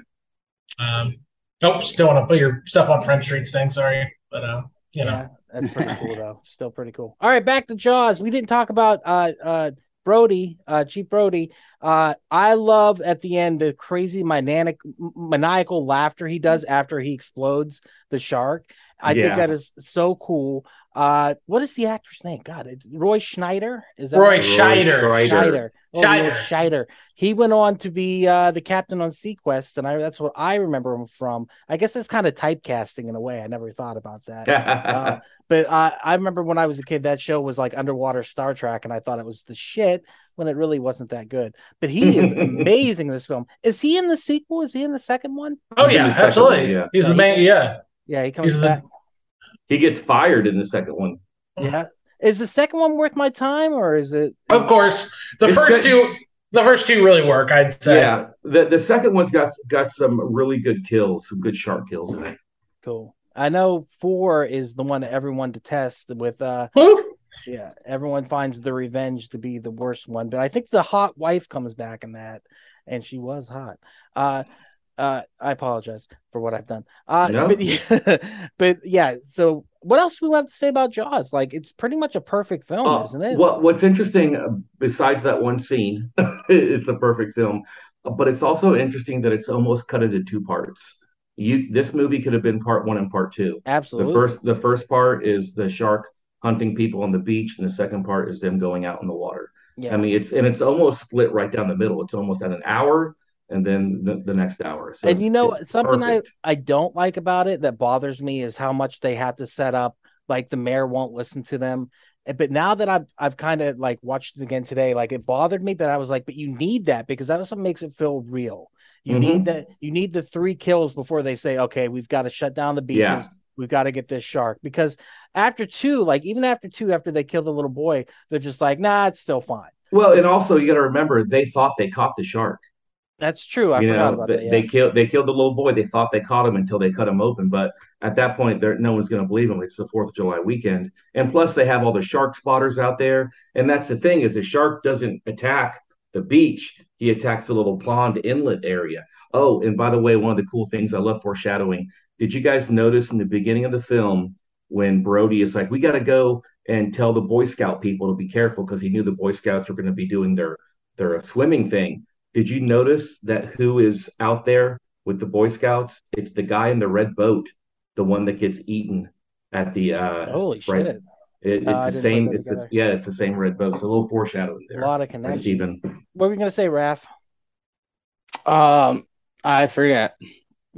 um, nope, don't want to put your stuff on Front Streets thing. Sorry, but uh, you know. Yeah, that's pretty cool though. Still pretty cool. All right, back to Jaws. We didn't talk about uh uh Brody, uh Chief Brody. Uh I love at the end the crazy maniac maniacal laughter he does after he explodes the shark. I think that is so cool. Uh what is the actor's name? God, it's Roy Schneider. Is that Roy right? Scheider. Scheider. Schneider. Oh, Roy Scheider. Schneider. He went on to be uh, the captain on seaQuest, and I that's what I remember him from. I guess it's kind of typecasting in a way. I never thought about that. Uh, but uh, I remember when I was a kid, that show was like underwater Star Trek, and I thought it was the shit when it really wasn't that good. But he is amazing in this film. Is he in the sequel? Is he in the second one? Oh He's in yeah, absolutely. one, yeah. He's the main. Yeah, Yeah, he comes He's the- back. he gets fired in the second one. Yeah. Is the second one worth my time, or is it? of course. The It's first good. two, the first two really work. I'd say. Yeah, the the second one's got got some really good kills, some good sharp kills in it. Cool. I know four is the one that everyone detests with uh Whoop. yeah, everyone finds the revenge to be the worst one. But I think the hot wife comes back in that, and she was hot. Uh uh I apologize for what I've done. Uh No. but, yeah, but yeah, so what else do we have to say about Jaws? Like it's pretty much a perfect film, Uh, isn't it? What What's interesting, uh, besides that one scene, it's a perfect film, but it's also interesting that it's almost cut into two parts. You this movie could have been part one and part two. Absolutely. The first the first part is the shark hunting people on the beach, and the second part is them going out in the water. yeah. I mean, it's and it's almost split right down the middle. It's almost at an hour, and then the, the next hour. So and you know something I, perfect. I don't like about it that bothers me is how much they have to set up like the mayor won't listen to them but now that i've i've kind of like watched it again today like it bothered me but i was like but you need that because that's what makes it feel real you Mhm. need that you need the three kills before they say okay we've got to shut down the beaches Yeah. we've got to get this shark because after two like even after two after they kill the little boy they're just like nah it's still fine Well, and also you got to remember they thought they caught the shark. That's true i you forgot know, about they, that yeah. they killed they killed the little boy. They thought they caught him until they cut him open. But at that point, there no one's going to believe him. It's the Fourth of July weekend, and plus they have all the shark spotters out there. And that's the thing is the shark doesn't attack the beach; he attacks the little pond inlet area. Oh, and by the way, one of the cool things I love foreshadowing. Did you guys notice in the beginning of the film when Brody is like, "We got to go and tell the Boy Scout people to be careful," because he knew the Boy Scouts were going to be doing their their swimming thing. Did you notice that who is out there with the Boy Scouts? It's the guy in the red boat, the one that gets eaten at the uh holy right. shit It, it's didn't the same. It's the, yeah, it's the same red boat. It's a little foreshadowing there. a lot of by connection Stephen. what were we gonna say Raph? Um, I forget.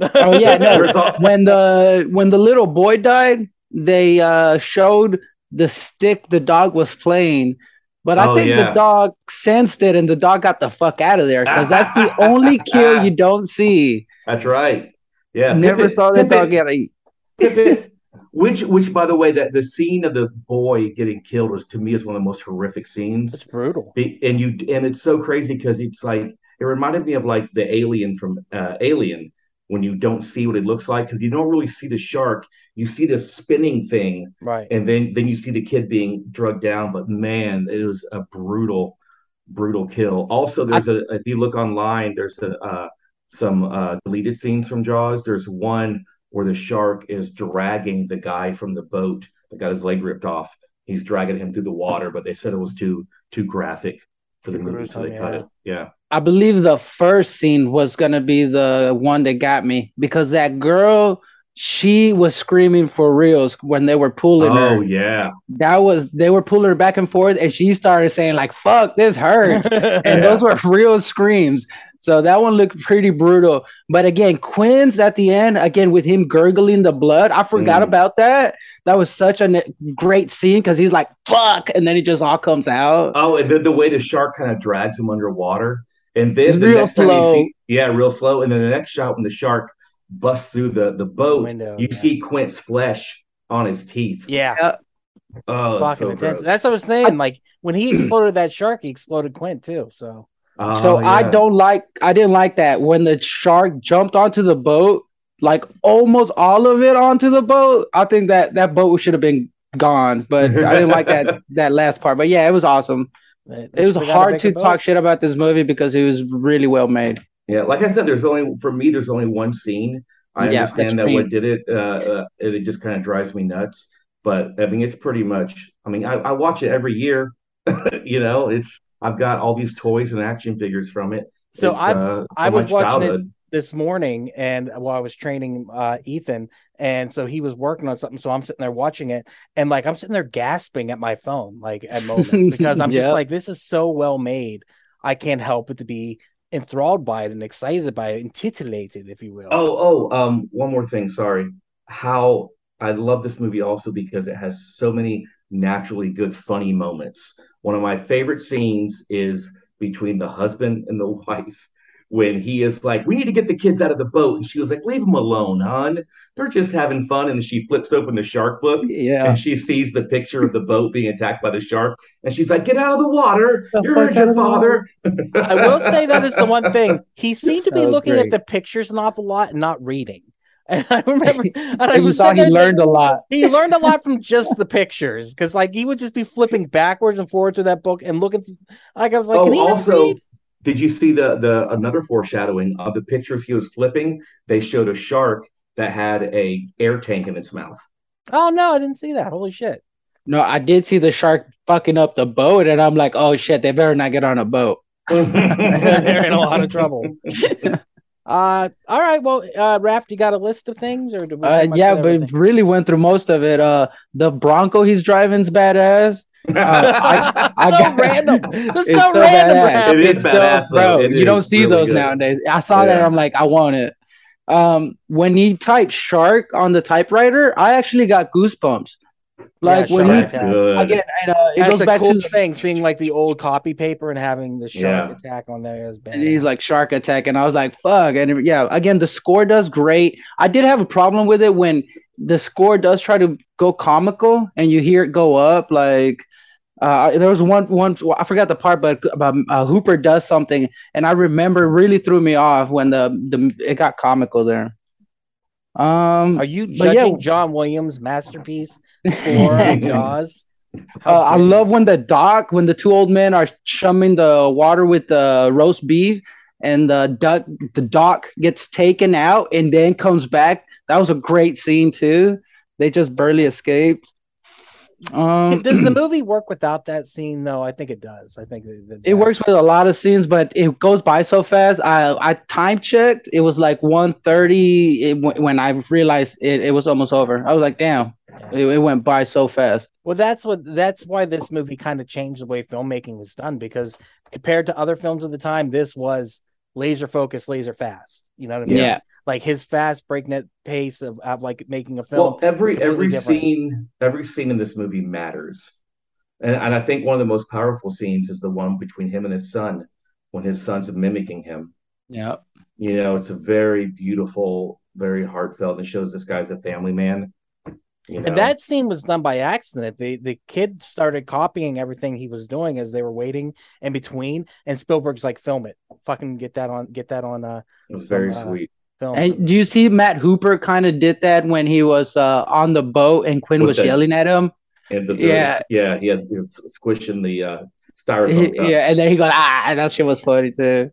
Oh yeah, no. When the when the little boy died, they uh showed the stick the dog was playing. But I Oh, think yeah. the dog sensed it and the dog got the fuck out of there because that's the only kill you don't see. That's right. Yeah, Never Pippin- saw that Pippin- dog get eat. Pippin- which, which, by the way, that the scene of the boy getting killed was to me is one of the most horrific scenes. It's brutal. And you and it's so crazy because it's like it reminded me of like the alien from uh, Alien when you don't see what it looks like because you don't really see the shark, you see the spinning thing, Right. and then then you see the kid being drugged down. But man, it was a brutal, brutal kill. Also, there's a if you look online, there's a uh, some uh, deleted scenes from Jaws. There's one where the shark is dragging the guy from the boat that got his leg ripped off. He's dragging him through the water, but they said it was too too graphic for the movie, so they gruesome, cut it. Yeah. I believe the first scene was gonna be the one that got me because that girl, she was screaming for reals when they were pulling Oh her. Oh yeah. That was they were pulling her back and forth, and she started saying like "fuck, this hurts," and Yeah. those were real screams. So that one looked pretty brutal. But again, Quint's at the end, again with him gurgling the blood. I forgot Mm. about that. That was such a ne- great scene because he's like "fuck," and then it just all comes out. Oh, and then the way the shark kind of drags him underwater, and then It's the real next time you slow. see, yeah, real slow, and then the next shot when the shark busts through the the boat, Window, you yeah. see Quint's flesh on his teeth. Yeah. Oh, it's Fucking so gross. That's what I was saying. Like when he exploded that shark, he exploded Quint too. So Oh, So I don't like I didn't like that when the shark jumped onto the boat, like almost all of it onto the boat. I think that that boat should have been gone, but I didn't like that that last part. But yeah, it was awesome. They- It was they gotta hard to talk shit about this movie because it was really well made. Yeah, like I said, there's only for me. There's only one scene. I Yeah, understand that extreme. what did it. Uh, uh, it just kind of drives me nuts. But I mean, it's pretty much. I mean, I, I watch it every year. you know, it's. I've got all these toys and action figures from it. So It's, I uh, I was my watching it- childhood. This morning and while I was training uh Ethan and so he was working on something so I'm sitting there watching it and like I'm sitting there gasping at my phone like at moments because I'm just like this is so well made I can't help but to be enthralled by it and excited by it and titillated if you will Oh, oh, um, one more thing. Sorry. How I love this movie also because it has so many naturally good, funny moments. One of my favorite scenes is between the husband and the wife when he is like, "We need to get the kids out of the boat," and she was like, "Leave them alone, hon. They're just having fun." And she flips open the shark book. Yeah. And she sees the picture of the boat being attacked by the shark, and she's like, "Get out of the water! The You fuck heard out your father." I will say that is the one thing he seemed to be That was looking at the pictures an awful lot and not reading and I remember and I you was saw he learned a lot. he learned a lot from just the pictures because like he would just be flipping backwards and forwards through that book and looking like I was like, oh, can he not also, read? Did you see the the another foreshadowing of the pictures he was flipping? They showed a shark that had a air tank in its mouth. Oh no, I didn't see that. Holy shit! No, I did see the shark fucking up the boat, and I'm like, oh shit, they better not get on a boat. They're in a lot of trouble. Uh, all right. Well, uh, Raph, you got a list of things, or do we? Uh, yeah, hit but everything? really went through most of it. Uh, the Bronco he's driving's badass. Uh, I- I so got- random. That's It's so, so random, badass. It is It's so, badass, though. bro. It you don't see really those good. nowadays. I saw that. Yeah. I'm like, I want it. Um, when he typed shark on the typewriter, I actually got goosebumps. Like Yeah, when he That's Attack. good. again, and, uh, it That's goes back cool to thing, seeing like the old copy paper and having the shark Yeah. attack on there is bad. And he's like shark attack, and I was like, "Fuck!" And yeah, again, the score does great. I did have a problem with it when the score does try to go comical, and you hear it go up. Like uh, there was one one I forgot the part, but about uh, Hooper does something, and I remember really threw me off when the the it got comical there. Um, Are you but yeah. judging John Williams' masterpiece score Jaws? Uh, I love when the dock, when the two old men are chumming the water with the roast beef, and the duck, the dock gets taken out and then comes back. That was a great scene too. They just barely escaped. Um, Does the movie work without that scene? though? I think it does. I think that- that- it works with a lot of scenes, but it goes by so fast. I I time checked. It was like 1.30 when I realized it, it was almost over. I was like, damn, it, it went by so fast. Well, that's what that's why this movie kind of changed the way filmmaking is done because compared to other films of the time, this was laser focused, laser fast. You know what I mean? Yeah. Like his fast breakneck pace of, of like making a film. Well, every every different. scene every scene in this movie matters, and and I think one of the most powerful scenes is the one between him and his son when his son's mimicking him. Yeah. You know, it's a very beautiful, very heartfelt, and it shows this guy's a family man. You know, And that scene was done by accident. The the kid started copying everything he was doing as they were waiting in between, and Spielberg's like, "Film it, fucking get that on, get that on uh it was very uh, sweet. film." And do you see Matt Hooper kind of did that when he was uh, on the boat and Quint With was the- yelling at him? And the, Yeah. yeah, he has he was squishing the uh, styrofoam. He- yeah, and then he goes, ah, that shit was funny too.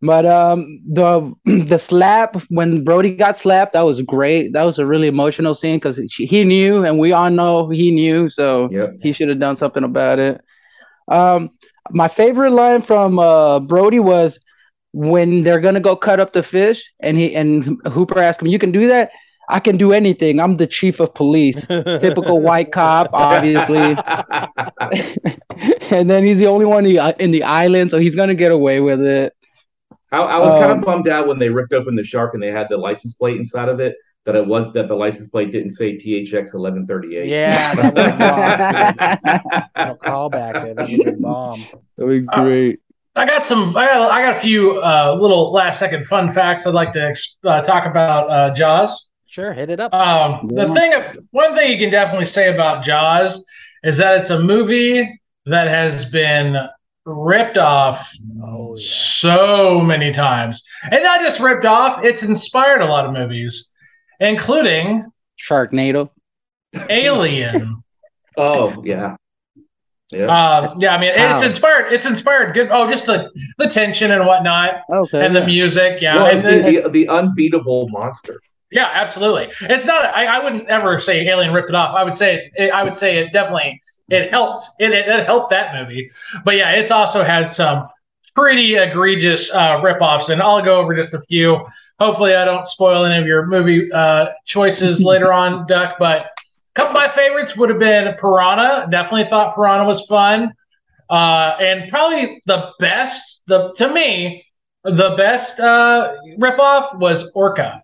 But um, the the slap when Brody got slapped, that was great. That was a really emotional scene because he knew, and we all know he knew, so Yep. he should have done something about it. Um, my favorite line from uh, Brody was when they're gonna go cut up the fish, and he and Hooper asked him, "You can do that? I can do anything. I'm the chief of police." Typical white cop, obviously. and then he's the only one in the, in the island, so he's gonna get away with it. I, I was kind Um, of bummed out when they ripped open the shark and they had the license plate inside of it. That it was that the license plate didn't say THX eleven thirty eight. yeah, that would no call back there. That would be bomb. That'd be great. I got some. I got. I got a few uh, little last second fun facts I'd like to ex- uh, talk about uh, Jaws. Sure, hit it up. Um, the thing, one thing you can definitely say about Jaws is that it's a movie that has been ripped off oh, yeah. so many times, and not just ripped off. It's inspired a lot of movies, including Sharknado. Alien. Oh yeah, yeah. uh, yeah, I mean, it's inspired. It's inspired good. Oh, just the the tension and whatnot, Okay. and the music. Yeah, well, and the- the, the, the unbeatable monster. Yeah, absolutely. It's not. I, I wouldn't ever say Alien ripped it off. I would say. It, I would say it definitely. It helped. It, it, it helped that movie. But yeah, it's also had some pretty egregious uh, ripoffs, and I'll go over just a few. Hopefully, I don't spoil any of your movie uh, choices later on, Doug. But a couple of my favorites would have been Piranha. Definitely thought Piranha was fun, uh, and probably the best. The to me, the best uh, ripoff was Orca.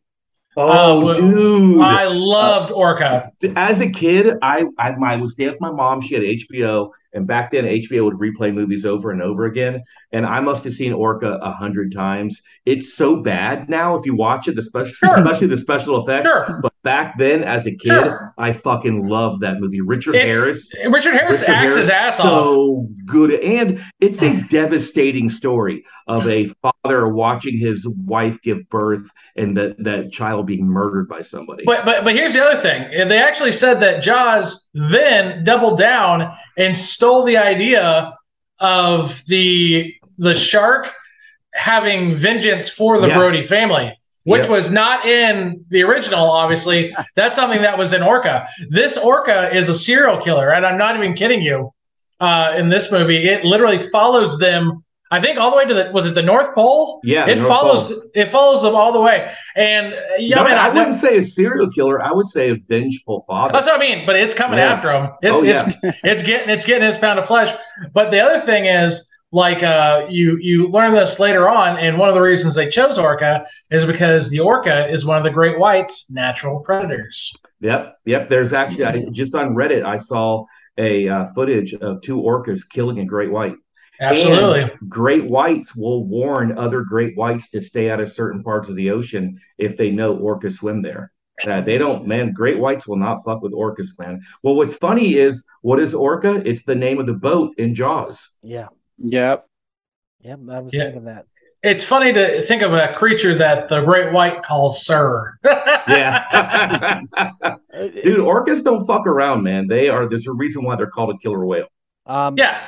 Oh, Uh, dude! I loved Orca. As a kid, I, I I was staying with my mom. She had HBO, and back then HBO would replay movies over and over again. And I must have seen Orca a hundred times. It's so bad now if you watch it, the special, Sure. especially the special effects. Sure. But back then, as a kid, Sure. I fucking loved that movie. Richard It's- Harris. Richard Harris Richard acts his Harris, ass off. so good, and it's a devastating story of a father watching his wife give birth and that that child being murdered by somebody. But but but here's the other thing. They actually said that Jaws then doubled down and stole the idea of the the shark having vengeance for the Yeah. Brody family, which was not in the original. Obviously, that's something that was in Orca. This Orca is a serial killer, and I'm not even kidding you. Uh, in this movie, it literally follows them. I think all the way to the was it the North Pole? Yeah, it North follows Pole. it follows them all the way. And yeah, No, I mean, I I wouldn't say a serial killer. I would say a vengeful father. That's what I mean. But it's coming Yeah. after him. It's Oh, it's it's getting it's getting his pound of flesh. But the other thing is, like uh, you you learn this later on, and one of the reasons they chose orca is because the orca is one of the great whites' natural predators. Yep, yep. There's actually I, just on Reddit I saw a uh, footage of two orcas killing a great white. Absolutely. And great whites will warn other great whites to stay out of certain parts of the ocean if they know orcas swim there. Uh, they don't, man. Great whites will not fuck with orcas, man. Well, what's funny is what is orca? It's the name of the boat in Jaws. Yeah. Yep. Yep. I was Yeah. thinking that. It's funny to think of a creature that the great white calls sir. Yeah, Uh, dude. Orcas don't fuck around, man. They are. There's a reason why they're called a killer whale. Um, yeah.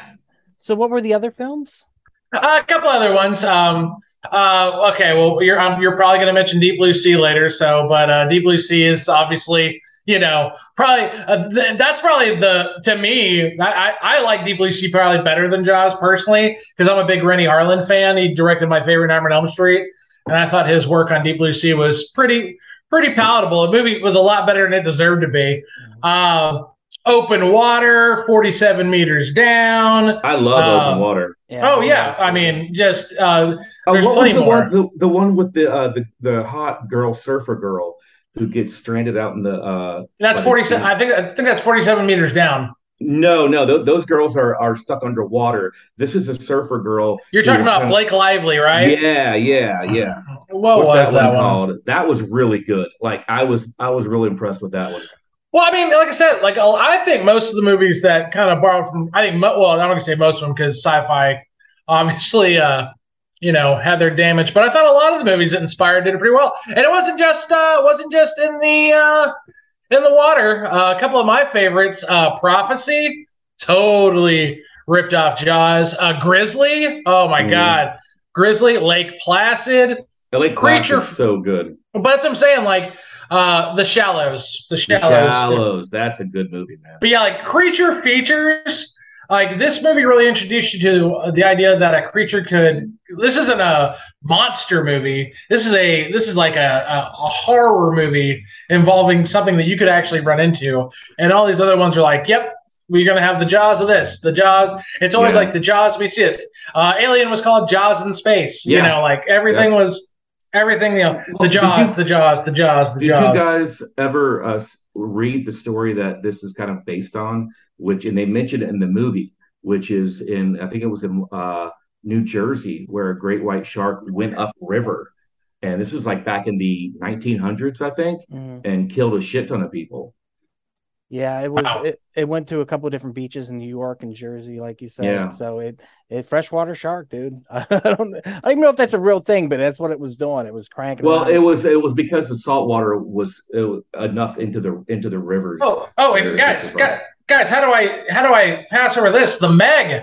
So what were the other films? Uh, a couple other ones. Um, uh, okay, well, you're um, you're probably going to mention Deep Blue Sea later. So, but uh, Deep Blue Sea is obviously, you know, probably uh, th- that's probably the to me. I, I I like Deep Blue Sea probably better than Jaws personally because I'm a big Renny Harlin fan. He directed my favorite Nightmare on Elm Street, and I thought his work on Deep Blue Sea was pretty pretty palatable. The movie was a lot better than it deserved to be. Um, open water, 47 meters down. I love Uh, open water. Yeah, Oh yeah, I mean, just uh, Oh, There's what was plenty the more. one? The, the one with the uh, the the hot girl surfer girl who gets stranded out in the. uh that's But forty. I think I think that's forty seven meters down. No, no, th- those girls are are stuck underwater. This is a surfer girl. You're talking about kind of- Blake Lively, right? Yeah, yeah, yeah. What What's was that, one? called? That was really good. Like I was, I was really impressed with that one. Well, I mean, like I said, like I think most of the movies that kind of borrowed from, I think, well, I'm not gonna say most of them because sci-fi, obviously, uh, you know, had their damage. But I thought a lot of the movies that inspired did it pretty well, and it wasn't just, uh, wasn't just in the, uh, in the water. Uh, a couple of my favorites, uh, Prophecy, totally ripped off Jaws. Uh, Grizzly, oh my Mm. god, Grizzly, Lake Placid. The Lake Creature- so good. But that's what I'm saying, like uh, the Shallows, the The Shallows. Shallows. That's a good movie, man. But yeah, like creature features. Like this movie really introduced you to uh, the idea that a creature could. This isn't a monster movie. This is a. This is like a, a, a horror movie involving something that you could actually run into. And all these other ones are like, yep, we're gonna have the jaws of this, the jaws. It's always Yeah. like the jaws we see. This. Uh, Alien was called Jaws in space. You know, like everything was everything. You know, Well, the jaws, you- the jaws, the jaws, the Did jaws. Did you guys ever uh, read the story that this is kind of based on? Which, and they mentioned it in the movie, which is in, I think it was in uh, New Jersey, where a great white shark went upriver. And this is like back in the 1900s, I think, Mhm. and killed a shit ton of people. Yeah, it was. Wow. It, it went to a couple of different beaches in New York and Jersey, like you said. Yeah. So it, it freshwater shark, dude. I don't, I don't even know if that's a real thing, but that's what it was doing. It was cranking. Well, out. it was it was because the salt water was uh, enough into the into the rivers. Oh, oh, and it guys, guys, guys, how do I how do I pass over this? The Meg,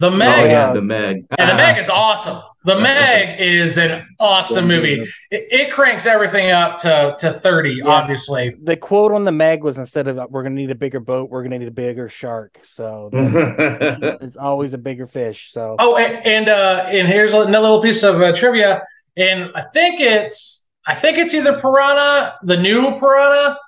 the Meg. Oh, Meg, yeah, the Meg. and the Meg is awesome. The Meg is an awesome movie. It, it cranks everything up to to thirty, Yeah. obviously. the quote on the Meg was instead of "We're gonna need a bigger boat, we're gonna need a bigger shark." So it's always a bigger fish. So Oh, and and, uh, and here's another little piece of uh, trivia. And I think it's I think it's either Piranha, the new Piranha,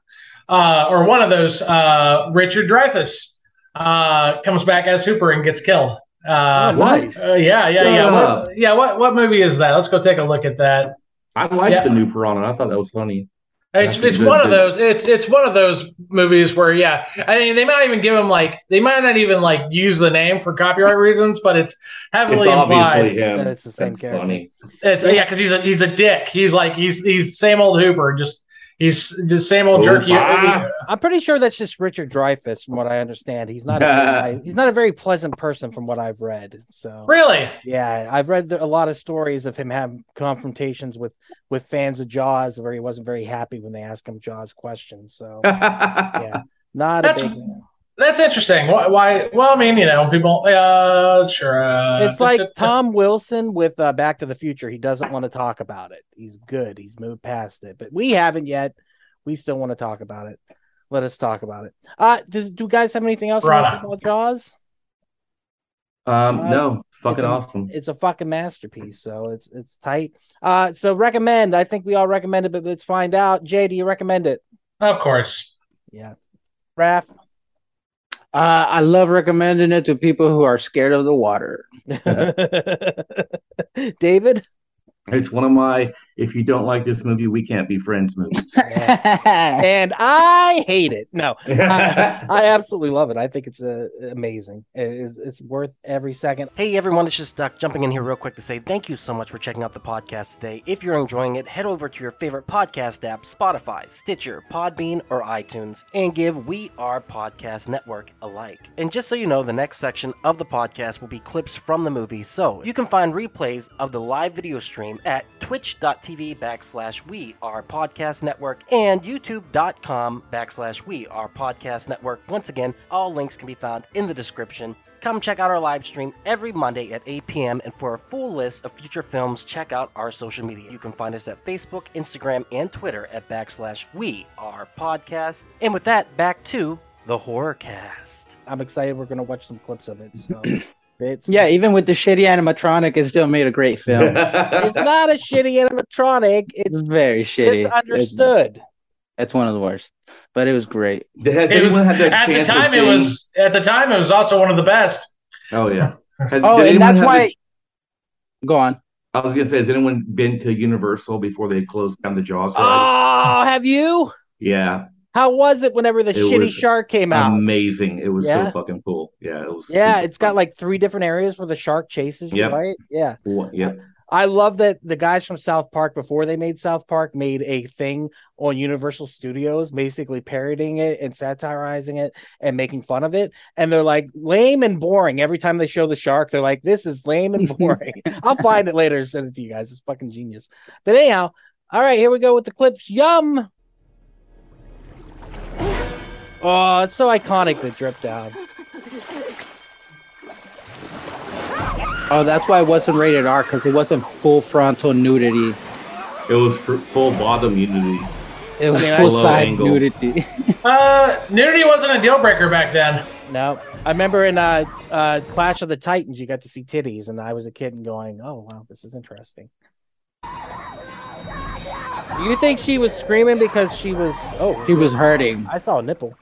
uh, or one of those. Uh, Richard Dreyfuss uh, comes back as Hooper and gets killed. Uh, Oh, nice. Uh, yeah, yeah, yeah. What, yeah, what what movie is that? Let's go take a look at that. I liked Yeah. the new Piranha. I thought that was funny. It's, it's one of those. It's it's one of those movies where yeah, I mean they might even give him like they might not even like use the name for copyright reasons, but it's It's heavily implied. obviously him. That it's the same That's character. funny. It's yeah, because he's a he's a dick. He's like he's he's same old Hooper. Just he's the same old jerky. I'm pretty sure that's just Richard Dreyfuss, from what I understand. He's not a very, he's not a very pleasant person, from what I've read. So Really? yeah, I've read a lot of stories of him having confrontations with with fans of Jaws, where he wasn't very happy when they asked him Jaws questions. So yeah, not a big. That's interesting. Why? why well, I mean, you know, people. Uh, sure. Uh, It's like Tom Wilson with uh, Back to the Future. He doesn't want to talk about it. He's good. He's moved past it, but we haven't yet. We still want to talk about it. Let us talk about it. Uh, does do you guys have anything else you want to Rana. say about Jaws? Um, Uh, no, it's fucking a- awesome. It's a fucking masterpiece. So it's it's tight. Uh, so recommend. I think we all recommend it, but let's find out. Jay, do you recommend it? Of course. Yeah. Raph. Uh, I love recommending it to people who are scared of the water. David. It's one of my if you don't like this movie, we can't be friends movies. and I hate it. No, I, I absolutely love it. I think it's uh, amazing. It- It's, it's worth every second. Hey everyone, it's just Doug jumping in here real quick to say thank you so much for checking out the podcast today. If you're enjoying it, head over to your favorite podcast app, Spotify, Stitcher, Podbean, or iTunes, and give We Are Podcast Network a like. And just so you know, the next section of the podcast will be clips from the movie, so you can find replays of the live video stream at twitch.tv backslash We Are Podcast Network and youtube.com backslash We Are Podcast Network. Once again, all links can be found in the description. Come check out our live stream every Monday at 8 p.m. And for a full list of future films, check out our social media. You can find us at Facebook, Instagram, and Twitter at backslash We Are Podcast. And with that, back to the horror cast. I'm excited. We're going to watch some clips of it. So it's yeah, even with the shitty animatronic, it still made a great film. it's not a shitty animatronic. It's It's very shitty. misunderstood. It's one of the worst, but it was great. Has It was had at the time. of It was at the time. It was also one of the best. Oh yeah. Has- Oh, did and that's why. the- Go on. I was gonna say, has anyone been to Universal before they closed down the Jaws oh, ride? Oh, have you? yeah, How was it whenever the It shitty shark came out? amazing. It was Yeah. so fucking cool. Yeah, it was. yeah, super it's got like three different areas where the shark chases you, Yep. right? Yeah. Cool. Yep. I love that the guys from South Park before they made South Park made a thing on Universal Studios, basically parodying it and satirizing it and making fun of it. And they're like lame and boring every time they show the shark. They're like, "This is lame and boring." I'll find it later and send it to you guys. It's fucking genius. But anyhow, all right, here we go with the clips. Yum. Oh, it's so iconic the drip down. Oh, that's why it wasn't rated R because it wasn't full frontal nudity. It was fr- full bottom nudity. It was mean, full side angle. nudity. Uh, nudity wasn't a deal breaker back then. No, I remember in uh, uh, Clash of the Titans, you got to see titties, and I was a kid and going, "Oh wow, this is interesting." You think she was screaming because she was? Oh, he was hurting. I saw a nipple.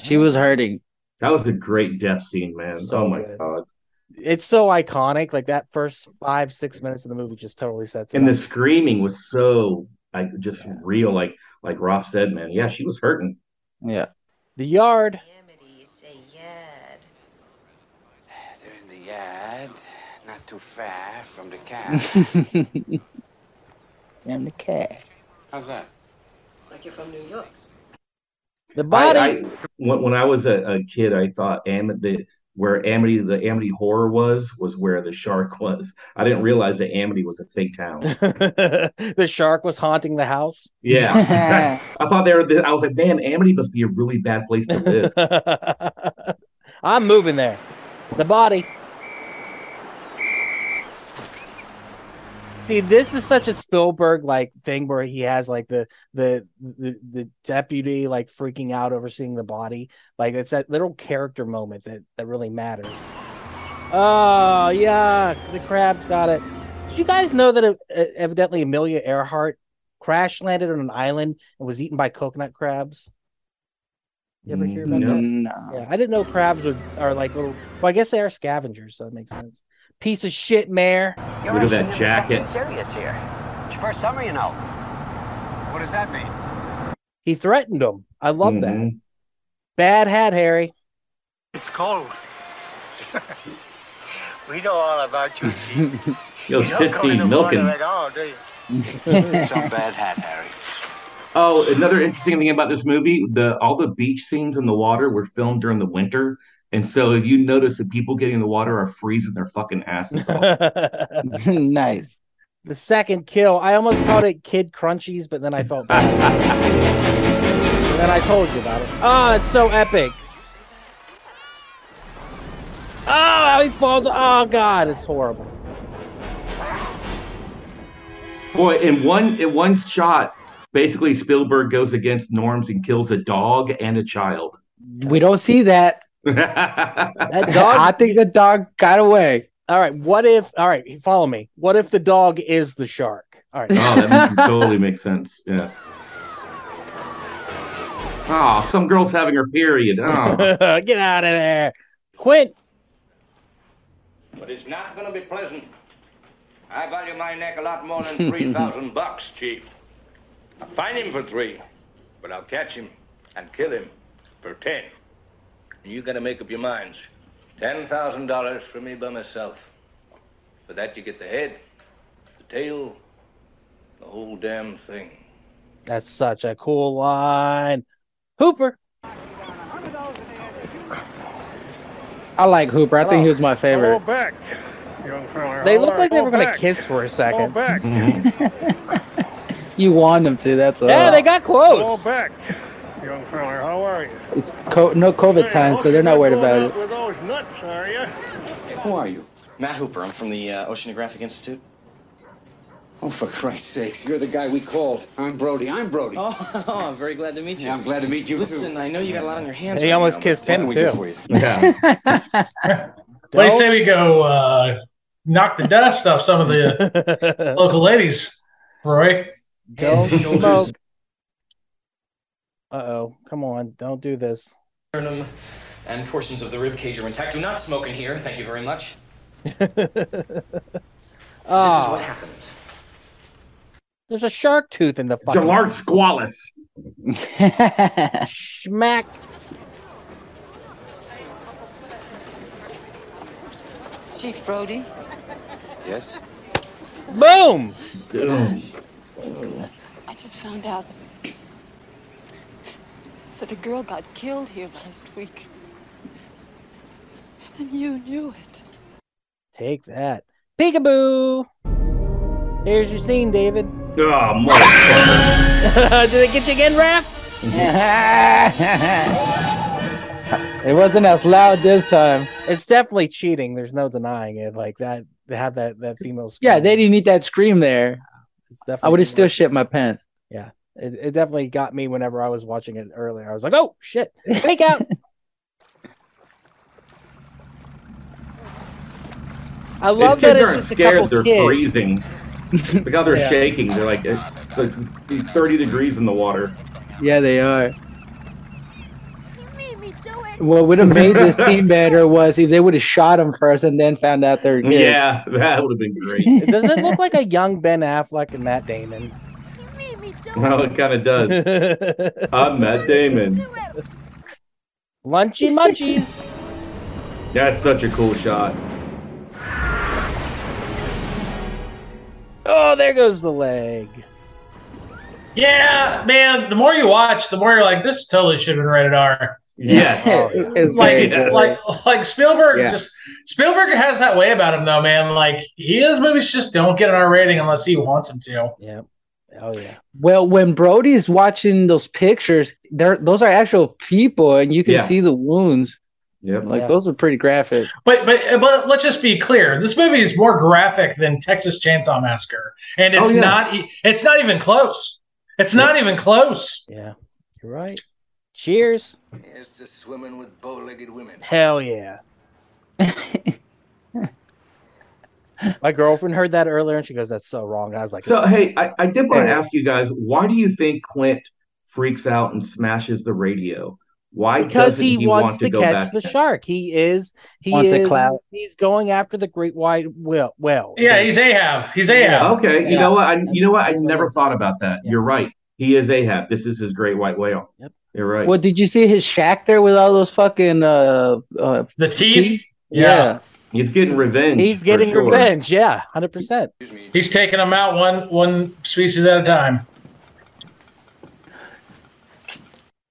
She was hurting. That was a great death scene, man. So oh my good. god. It's so iconic. Like that first five, six minutes of the movie just totally sets it And the screaming was so like just Yeah. real. Like like Raph said, man. Yeah, she was hurting. Yeah. The yard. Amity, you say yard. They're in the yard, not too far from the car. and the cat. How's that? Like you're from New York. The body. I, I when, when I was a, a kid, I thought Am the where Amity the Amity horror was was where the shark was. I didn't realize that Amity was a fake town. the shark was haunting the house. Yeah, I thought they were. I was like, man, Amity must be a really bad place to live. I'm moving there. The body. See, this is such a Spielberg like thing where he has like the the the, the deputy like freaking out over seeing the body. Like it's that little character moment that that really matters. Oh yeah, the crabs got it. Did you guys know that uh, evidently Amelia Earhart crash landed on an island and was eaten by coconut crabs? You ever hear about No. that? No. Yeah, I didn't know crabs would are like little. Well, I guess they are scavengers, so that makes sense. Piece of shit, mare. You're Look at that jacket. serious here. It's your first summer, you know. What does that mean? He threatened him. I love that. Mhm. Bad hat, Harry. It's cold. we know all about you, Chief. Those you tits don't go in the milking. water at all, do you? Some bad hat, Harry. Oh, another interesting thing about this movie: the all the beach scenes in the water were filmed during the winter, and so if you notice that people getting in the water are freezing their fucking asses off. Nice. The second kill. I almost called it Kid Crunchies, but then I felt bad. and then I told you about it. Oh, it's so epic. Oh, how he falls. Oh God, it's horrible. Boy, in one in one shot, basically Spielberg goes against norms and kills a dog and a child. We don't see that. That I think the dog got away. all right. What if? All right. Follow me. What if the dog is the shark? All right. Oh, that totally makes sense. Yeah. Oh, some girl's having her period. Oh. Get out of there, Quint. But it's not gonna be pleasant. I value my neck a lot more than three thousand bucks, Chief. I'll find him for three, but I'll catch him and kill him for ten. And you gotta make up your minds. Ten thousand dollars for me by myself. For that you get the head, the tail, the whole damn thing. That's such a cool line. Hooper. I like Hooper. I think he was my favorite. back, young fella. They How look are like they were Fall gonna kiss for a Fall second. back. You want them to. That's all. Yeah, they got Fall close. back, young fella. How are you? It's co- no COVID Hey, time, so they're not not worried about it. With those nuts, are you? Who are you? Matt Hooper. I'm from the uh, Oceanographic Institute. Oh, for Christ's sakes, you're the guy we called. I'm Brody. I'm Brody. Oh, I'm very glad to meet you. Yeah, I'm glad to meet you Listen, too. I know you got a lot on your hands. He right almost now, kissed but him, What can we do too. for you? Yeah. What do you say we go uh, knock the dust off some of the local ladies, Roy? Don't smoke. Uh oh. Come on. Don't do this. sternum, and portions of the rib cage are intact. Do not smoke in here. Thank you very much. This is what Ah, happens. there's a shark tooth in the fucking Jamar Squallis. schmack. Chief Brody, Yes? Boom. Boom. I just found out that a girl got killed here last week. And you knew it. Take that. Peekaboo. Here's your scene, David. Oh, motherfucker. Did it get you again, Raph? it wasn't as loud this time. It's definitely cheating. There's no denying it. Like that, they have that that female. Yeah, they didn't need that scream there. It's definitely I would have still much. shit my pants. It, it definitely got me whenever I was watching it earlier. I was like, oh shit, fake out. I These love kids that it's aren't just a scared. couple They're kids. freezing. Look how they're Yeah. shaking. They're like, it's, it's 30 degrees in the water. Yeah, they are. What would have made this scene better was if they would have shot him first and then found out they're kids. Yeah, that would have been great. Does it look like a young Ben Affleck and Matt Damon? Well, it kind of does. I'm Matt Damon. Lunchy munchies. That's such a cool shot. Oh, there goes the leg. Yeah, man. The more you watch, the more you're like, this totally should have been rated R. Yeah. Oh, yeah. It's Like, very Yeah. like, like Spielberg. Yeah. Just Spielberg has that way about him, though, man. Like his movies just don't get an R rating unless he wants them to. Yeah. Oh yeah. Well, when Brody's watching those pictures, they're those are actual people, and you can Yeah. see the wounds. Yep. Like Yeah. those are pretty graphic. But but but let's just be clear. This movie is more graphic than Texas Chainsaw Massacre, and it's Oh, yeah. not. It's not even close. It's not even close. Yeah. You're right. Cheers. Here's to swimming with bow-legged women. Hell yeah. My girlfriend heard that earlier and she goes, That's so wrong. And I was like, So, hey, I, I did want to ask you guys, why do you think Quint freaks out and smashes the radio? Why because doesn't he, wants want to, go catch back? the shark. He is he Wants a is clout. he's going after the great white whale. well. Yeah, he's Ahab. He's Ahab. Okay, you know what? I, you know what? I That's never thought about that. Yeah. You're right. He is Ahab. This is his great white whale. Yep. You're right. Well, did you see his shack there with all those fucking uh, uh The teeth. teeth? Yeah. He's getting revenge. He's getting sure. revenge. Yeah, hundred percent. He's taking them out one one species at a time,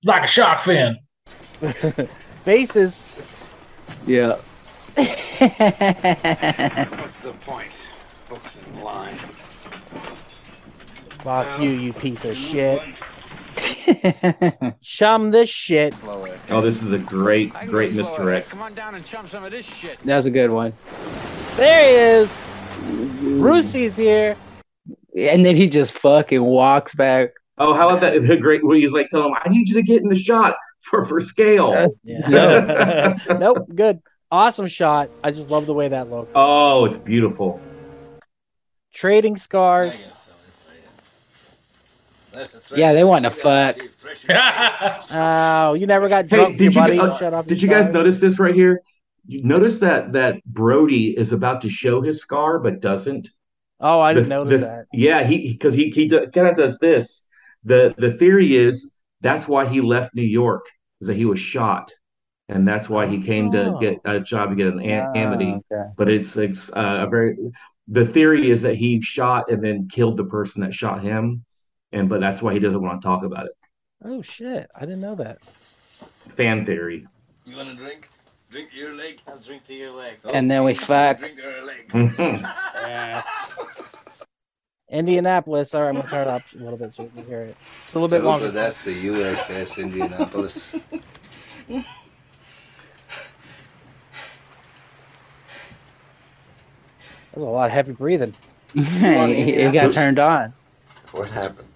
like a shark fin. Faces. Yeah. What's the point? Books and lines. Fuck you, you piece of shit. Chum this shit. Oh, this is a great, great misdirect. Come on down and chum some of this shit. That's a good one. There he is. Brucey's here. And then he just fucking walks back. Oh, how about that? The great where he's like telling him, I need you to get in the shot. for for scale. Yeah. nope. Good. Awesome shot. I just love the way that looked. oh, it's beautiful. Trading scars. Yeah, they want to fuck. Oh, you never got drunk with did you buddy. uh, Shut up. did you you guys notice this right here? You notice that that Brody is about to show his scar but doesn't. Oh, I didn't The- notice the- that. Yeah, he because he he, kind of does this. the The theory is that's why he left New York is that he was shot, and that's why he came to Oh. get a job to get an am- amity. Okay. But it's it's uh, a very the theory is that he shot and then killed the person that shot him, and but that's why he doesn't want to talk about it. Oh shit! I didn't know that. Fan theory. You want a drink? Drink to your leg. I'll drink to your leg. And then we fuck. Drink to her leg. Mhm. Indianapolis. All right, I'm gonna turn it up a little bit so we can hear it. It's a little bit longer. That's the USS Indianapolis. There's a lot of heavy breathing. it it got turned on. What happened?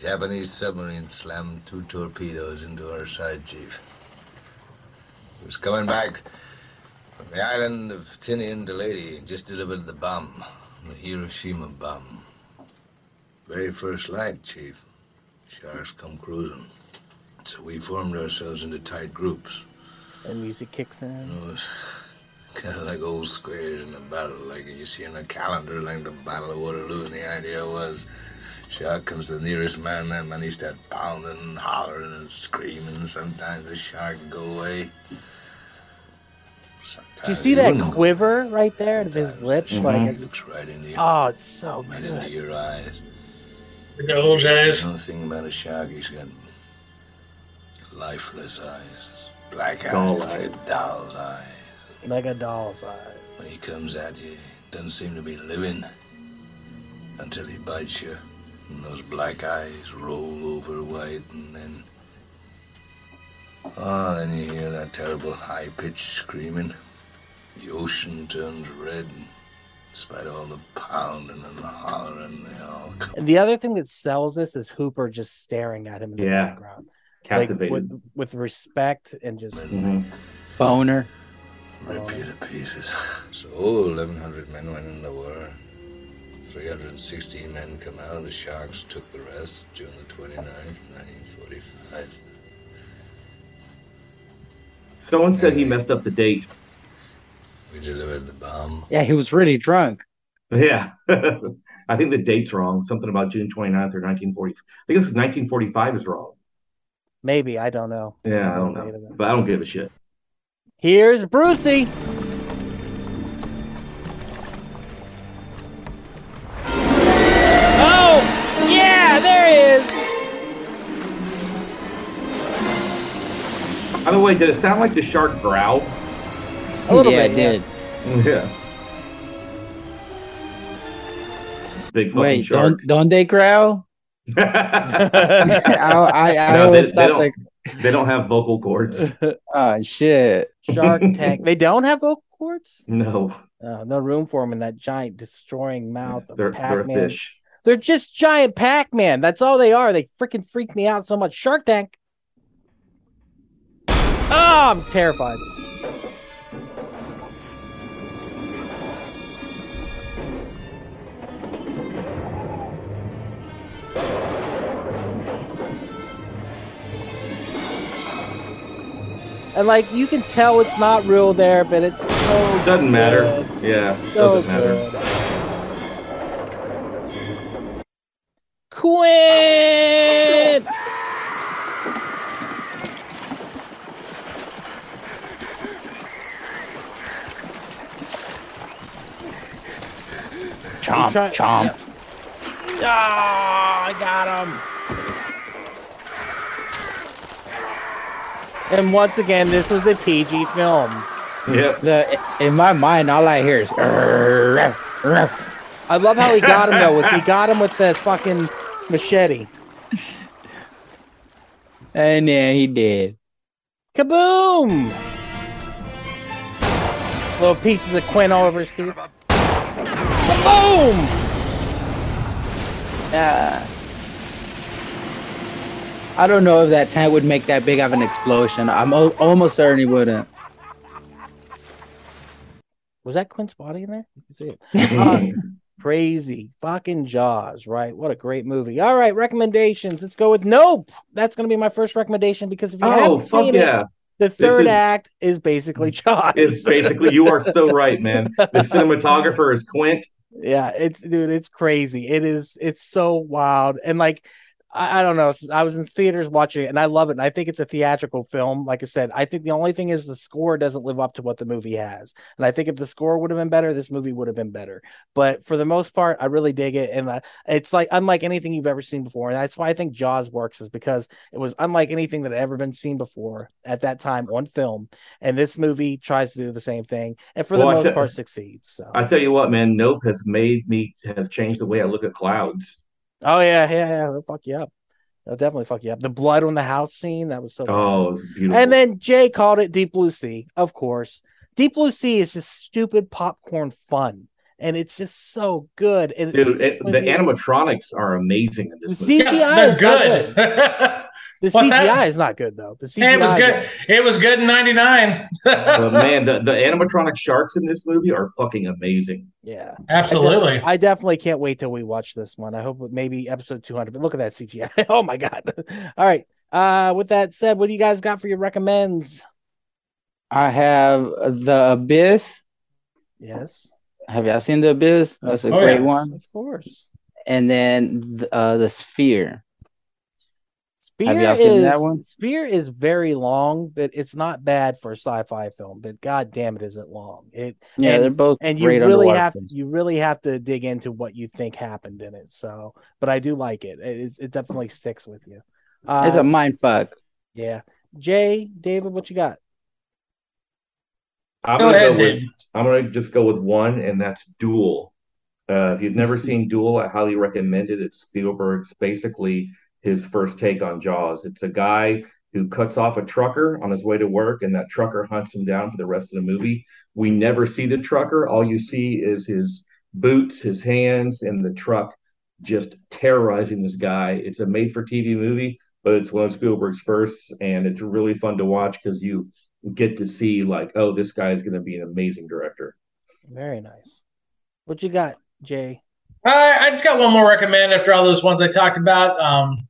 Japanese submarine slammed two torpedoes into our side, Chief. He was coming back from the island of Tinian to Leyte, just delivered the bomb, the Hiroshima bomb. Very first light, Chief. Sharks come cruising. So we formed ourselves into tight groups. And music kicks in. It was kind of like old squares in a battle, like you see in a calendar, like the Battle of Waterloo. And the idea was, shark comes the nearest man, that man he start pounding and hollering and screaming. Sometimes the shark would go away. Sometimes Do you see that quiver right there of his lips? away. Like, He as- looks right into you, oh, it's so right into good. your eyes. Those eyes. Another thing about a shark, he's got lifeless eyes, black eyes, Doll like a doll's eye. Like a doll's eye. When he comes at you, doesn't seem to be living until he bites you. And those black eyes roll over white, and then. Oh, then you hear that terrible high pitched screaming. The ocean turns red. In spite of all the pounding and the hollering, they all come. And the other thing that sells this is Hooper just staring at him in the Yeah. background, Captivated. like with, with respect and just. Mhm. Boner. Rip you to pieces. So 1,100 men went in the war. 316 men come out. And the Sharks took the rest June the 29th, 1945. Someone said he messed up the date. We delivered the bomb. Yeah, he was really drunk. Yeah. I think the date's wrong. Something about June 29th or 1940. I think it's 1945 is wrong. Maybe I don't know. Yeah, I don't know. But I don't give a shit. Here's Brucey. Yeah, there he is. By the way, did it sound like the shark growled? A little yeah, bit, it yeah. did. Yeah. Big fucking Wait, shark. don't don't they growl? I I, I No, always they, they don't, like, they don't have vocal cords. oh shit. Shark Tank. They don't have vocal cords. No, Uh, no room for them in that giant destroying mouth of they're, they're a fish. They're just giant Pac-Man. That's all they are. They freaking freak me out so much. Shark Tank. Oh, I'm terrified. And like you can tell it's not real there, but it's oh, so Doesn't matter. Yeah, So doesn't matter. good. Quint! Chomp, try- chomp. Ah, I got him. And once again, this was a PG film. Yep. The in my mind, all I hear is. I love how he got him though. With he got him with the fucking machete. And yeah, he did. Kaboom! Little pieces of Quint all over his teeth. Kaboom! Uh, I don't know if that tank would make that big of an explosion. I'm o- almost certain he wouldn't. Was that Quint's body in there? You can see it. Uh, crazy fucking Jaws, right? What a great movie. All right, recommendations. Let's go with Nope. That's going to be my first recommendation because if you Oh, haven't seen yeah. it, the third is- act is basically Jaws. It's basically you are so right, man. The cinematographer is Quint. Yeah, it's dude, it's crazy. It is it's so wild. And like I, I don't know. I was in theaters watching it and I love it. And I think it's a theatrical film. Like I said, I think the only thing is the score doesn't live up to what the movie has. And I think if the score would have been better, this movie would have been better. But for the most part, I really dig it. And uh, it's like unlike anything you've ever seen before. And that's why I think Jaws works, is because it was unlike anything that had ever been seen before at that time on film. And this movie tries to do the same thing. And for Well, the I most te- part succeeds. So I tell you what, man, Nope has made me has changed the way I look at clouds. Oh yeah, yeah, yeah. It'll fuck you up. It'll definitely fuck you up. The blood on the house scene that was so. Oh, it's beautiful. And then Jay called it Deep Blue Sea, of course. Deep Blue Sea is just stupid popcorn fun, and it's just so good. And it's, Dude, it, the animatronics are amazing in the this movie. CGI Yeah, is they're not good. good. The What's CGI that? is not good though. The CGI it was is- good. It was good in '99. But man, the, the animatronic sharks in this movie are fucking amazing. Yeah, Absolutely. I, de- I definitely can't wait till we watch this one. I hope maybe episode 200. But look at that CGI. oh my god. All right. Uh, with that said, what do you guys got for your recommends? I have the Abyss. Yes, Have y'all seen the Abyss? That's a Oh, great yeah. one. of course. And then th- uh, the Sphere. Sphere y'all seen is that one? Sphere is very long, but it's not bad for a sci-fi film. But god damn it, is it long? It Yeah, and, they're both and you great really underwater have to, you really have to dig into what you think happened in it. So, but I do like it. It, it's- it definitely sticks with you. Uh, it's a mind fuck. yeah, Jay, David, what you got? I'm Go gonna ahead, go with I'm gonna just go with one, and that's Duel. Uh, if you've never seen Duel, I highly recommend it. It's Spielberg's basically his first take on Jaws. It's a guy who cuts off a trucker on his way to work, and that trucker hunts him down for the rest of the movie. We never see the trucker. All you see is his boots, his hands, and the truck just terrorizing this guy. It's a made-for-TV movie, but it's one of Spielberg's firsts, and it's really fun to watch because you get to see like, oh, this guy is going to be an amazing director. Very nice. What you got, Jay? I, I just got one more recommend after all those ones I talked about. Um,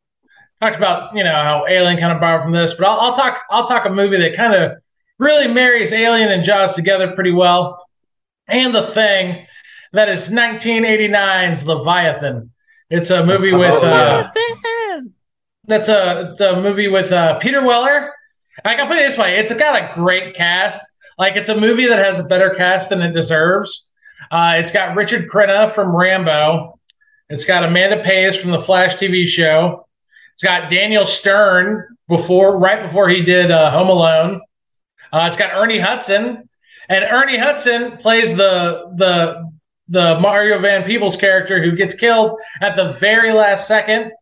talked about you know how Alien kind of borrowed from this, but I'll, I'll talk. I'll talk a movie that kind of really marries Alien and Jaws together pretty well, and the thing that is 1989's Leviathan. It's a movie with. Oh, uh. That's a it's a movie with uh, Peter Weller. I can put it this way: it's got a great cast. Like it's a movie that has a better cast than it deserves. Uh, it's got Richard Crenna from Rambo. It's got Amanda Pays from the Flash TV show. It's got Daniel Stern before, right before he did uh, Home Alone. Uh, it's got Ernie Hudson, and Ernie Hudson plays the the the Mario Van Peebles character who gets killed at the very last second.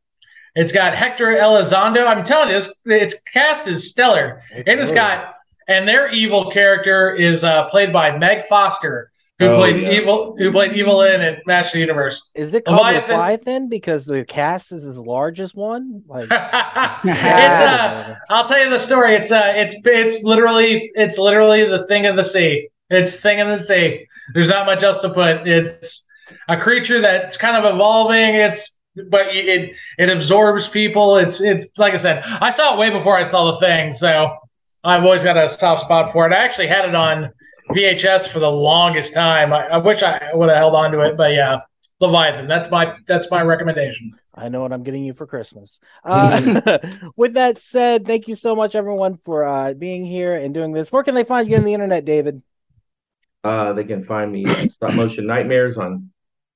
It's got Hector Elizondo. I'm telling you, it's, its cast is stellar, and it's got and their evil character is uh, played by Meg Foster, who Oh, played yeah. evil who played Evil-Lyn at Master Universe. Is it called Leviathan- Leviathan because the cast is as large as one? Like, it's uh, I'll tell you the story. It's uh, it's it's literally it's literally the thing of the sea. It's thing of the sea. There's not much else to put. It's a creature that's kind of evolving. It's but it it absorbs people. It's it's like I said. I saw it way before I saw the thing, so I've always got a soft spot for it. I actually had it on VHS for the longest time. I, I wish I would have held on to it, but yeah, Leviathan. That's my that's my recommendation. I know what I'm getting you for Christmas. Uh, with that said, thank you so much, everyone, for uh, being here and doing this. Where can they find you on the internet, David? Uh, they can find me at Stop Motion Nightmares on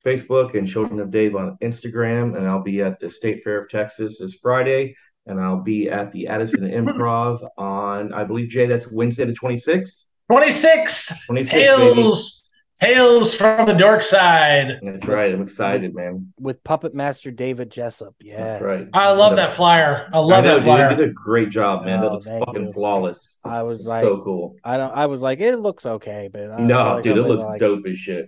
Facebook and Children of Dave on Instagram. And I'll be at the State Fair of Texas this Friday. And I'll be at the Addison Improv on, I believe, Jay, that's Wednesday the 26th. 26 26, baby. Tales Tales from the Dark Side. That's right. I'm excited, man. With Puppet Master David Jessup. Yes. That's right. I love that flyer. I love I know, that dude. flyer. You did a great job, man. Oh, that looks fucking you. flawless. I was like, so cool. I don't. I was like, it looks okay, but I No, like dude, it looks like dope as shit.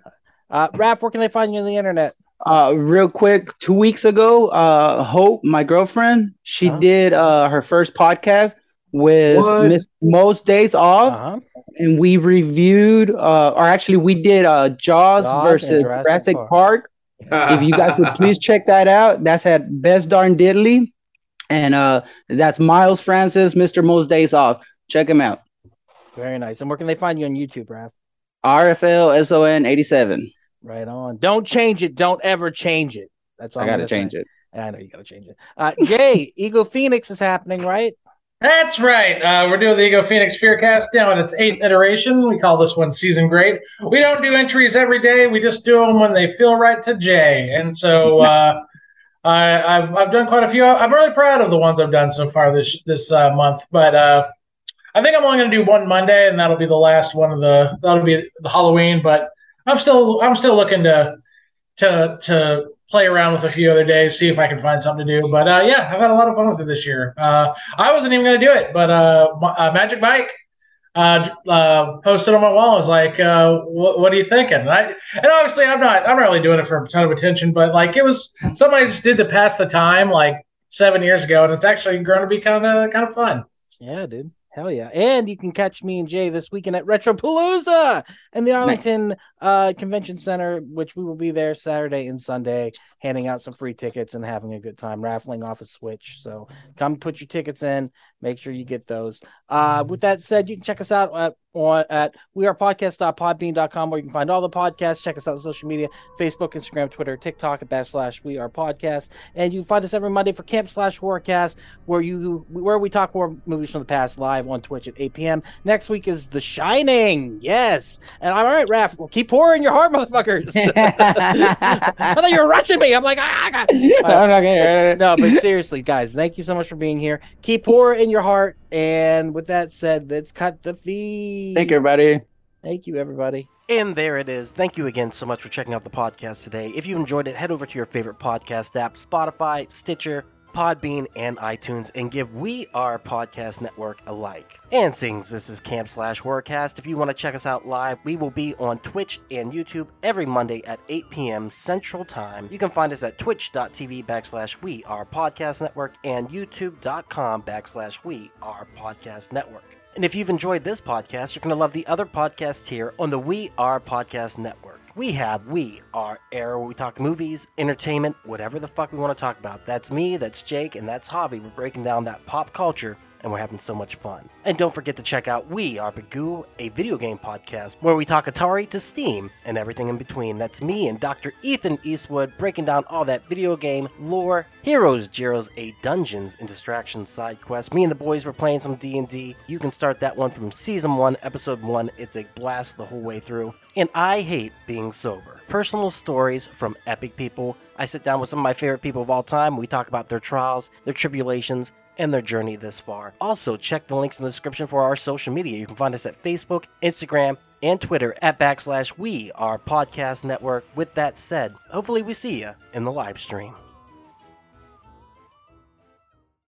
Uh, Raph, where can they find you on the internet? Uh, real quick, two weeks ago, uh, Hope, my girlfriend, she Uh-huh. did uh her first podcast with What? Miss Most Days Off, Uh-huh. and we reviewed, uh, or actually, we did uh Jaws, Jaws versus Jurassic Jurassic, Park. Park. if you guys would please check that out, that's at Best Darn Diddley, and uh, that's Miles Francis, Mr. Most Days Off. Check him out. Very nice. And where can they find you on YouTube, Raph? RFL SON eighty seven. Right on. Don't change it. Don't ever change it. That's all I gotta gonna say. change it. I know you gotta change it. Uh, Jay, Eagle Phoenix is happening, right? That's right. Uh, we're doing the Ego Phoenix Fearcast now in its eighth iteration. We call this one Season Great. We don't do entries every day. We just do them when they feel right to Jay. And so uh, I, I've, I've done quite a few. I'm really proud of the ones I've done so far this this uh, month. But uh, I think I'm only going to do one Monday, and that'll be the last one of the that'll be the Halloween. But I'm still I'm still looking to to to play around with a few other days, see if I can find something to do. But uh, yeah, I've had a lot of fun with it this year. Uh, I wasn't even going to do it, but uh, uh, Magic Mike uh, uh, posted on my wall. I was like, uh, what, "What are you thinking?" And, I, and obviously, I'm not I'm not really doing it for a ton of attention, but like it was something I just did to pass the time, like seven years ago, and it's actually grown to be kind of kind of fun. Yeah, dude. Hell yeah. And you can catch me and Jay this weekend at Retropalooza in the Arlington uh, Convention Center, which we will be there Saturday and Sunday, handing out some free tickets and having a good time, raffling off a Switch. So come put your tickets in. Make sure you get those. Uh, with that said, you can check us out at, at wearepodcast.podbean.com where you can find all the podcasts. Check us out on social media Facebook, Instagram, Twitter, TikTok at backslash we are podcast. And you find us every Monday for Camp Slash Horrorcast, where you where we talk horror movies from the past live on Twitch at 8 p.m. Next week is The Shining. Yes. And all right, Raph, well, keep pouring your heart, motherfuckers. I thought you were rushing me. I'm like, ah, ah, ah. okay. no, but seriously, guys, thank you so much for being here. Keep pouring in your heart. And with that said, let's cut the feed. Thank you, everybody. Thank you, everybody. And there it is. Thank you again so much for checking out the podcast today. If you enjoyed it, head over to your favorite podcast app Spotify, Stitcher, Podbean, and iTunes and give We Are Podcast Network a like. And since this is Camp Slash Horrorcast, if you want to check us out live, we will be on Twitch and YouTube every Monday at 8 p.m. Central Time. You can find us at twitch.tv backslash We Are Podcast Network and youtube.com backslash We Are Podcast Network. And if you've enjoyed this podcast, you're going to love the other podcasts here on the We Are Podcast Network. We have We Are Air, where we talk movies, entertainment, whatever the fuck we want to talk about. That's me, that's Jake, and that's Javi. We're breaking down that pop culture and we're having so much fun. And don't forget to check out We Are Bagoo, a video game podcast where we talk Atari to Steam and everything in between. That's me and Dr. Ethan Eastwood breaking down all that video game lore, heroes, Jeros, a dungeons and distractions side quest. Me and the boys were playing some D&D. You can start that one from season 1, episode 1. It's a blast the whole way through. And I hate being sober. Personal stories from epic people. I sit down with some of my favorite people of all time. We talk about their trials, their tribulations, and their journey this far. Also, check the links in the description for our social media. You can find us at Facebook, Instagram, and Twitter at backslash we, our podcast network. With that said, hopefully we see you in the live stream.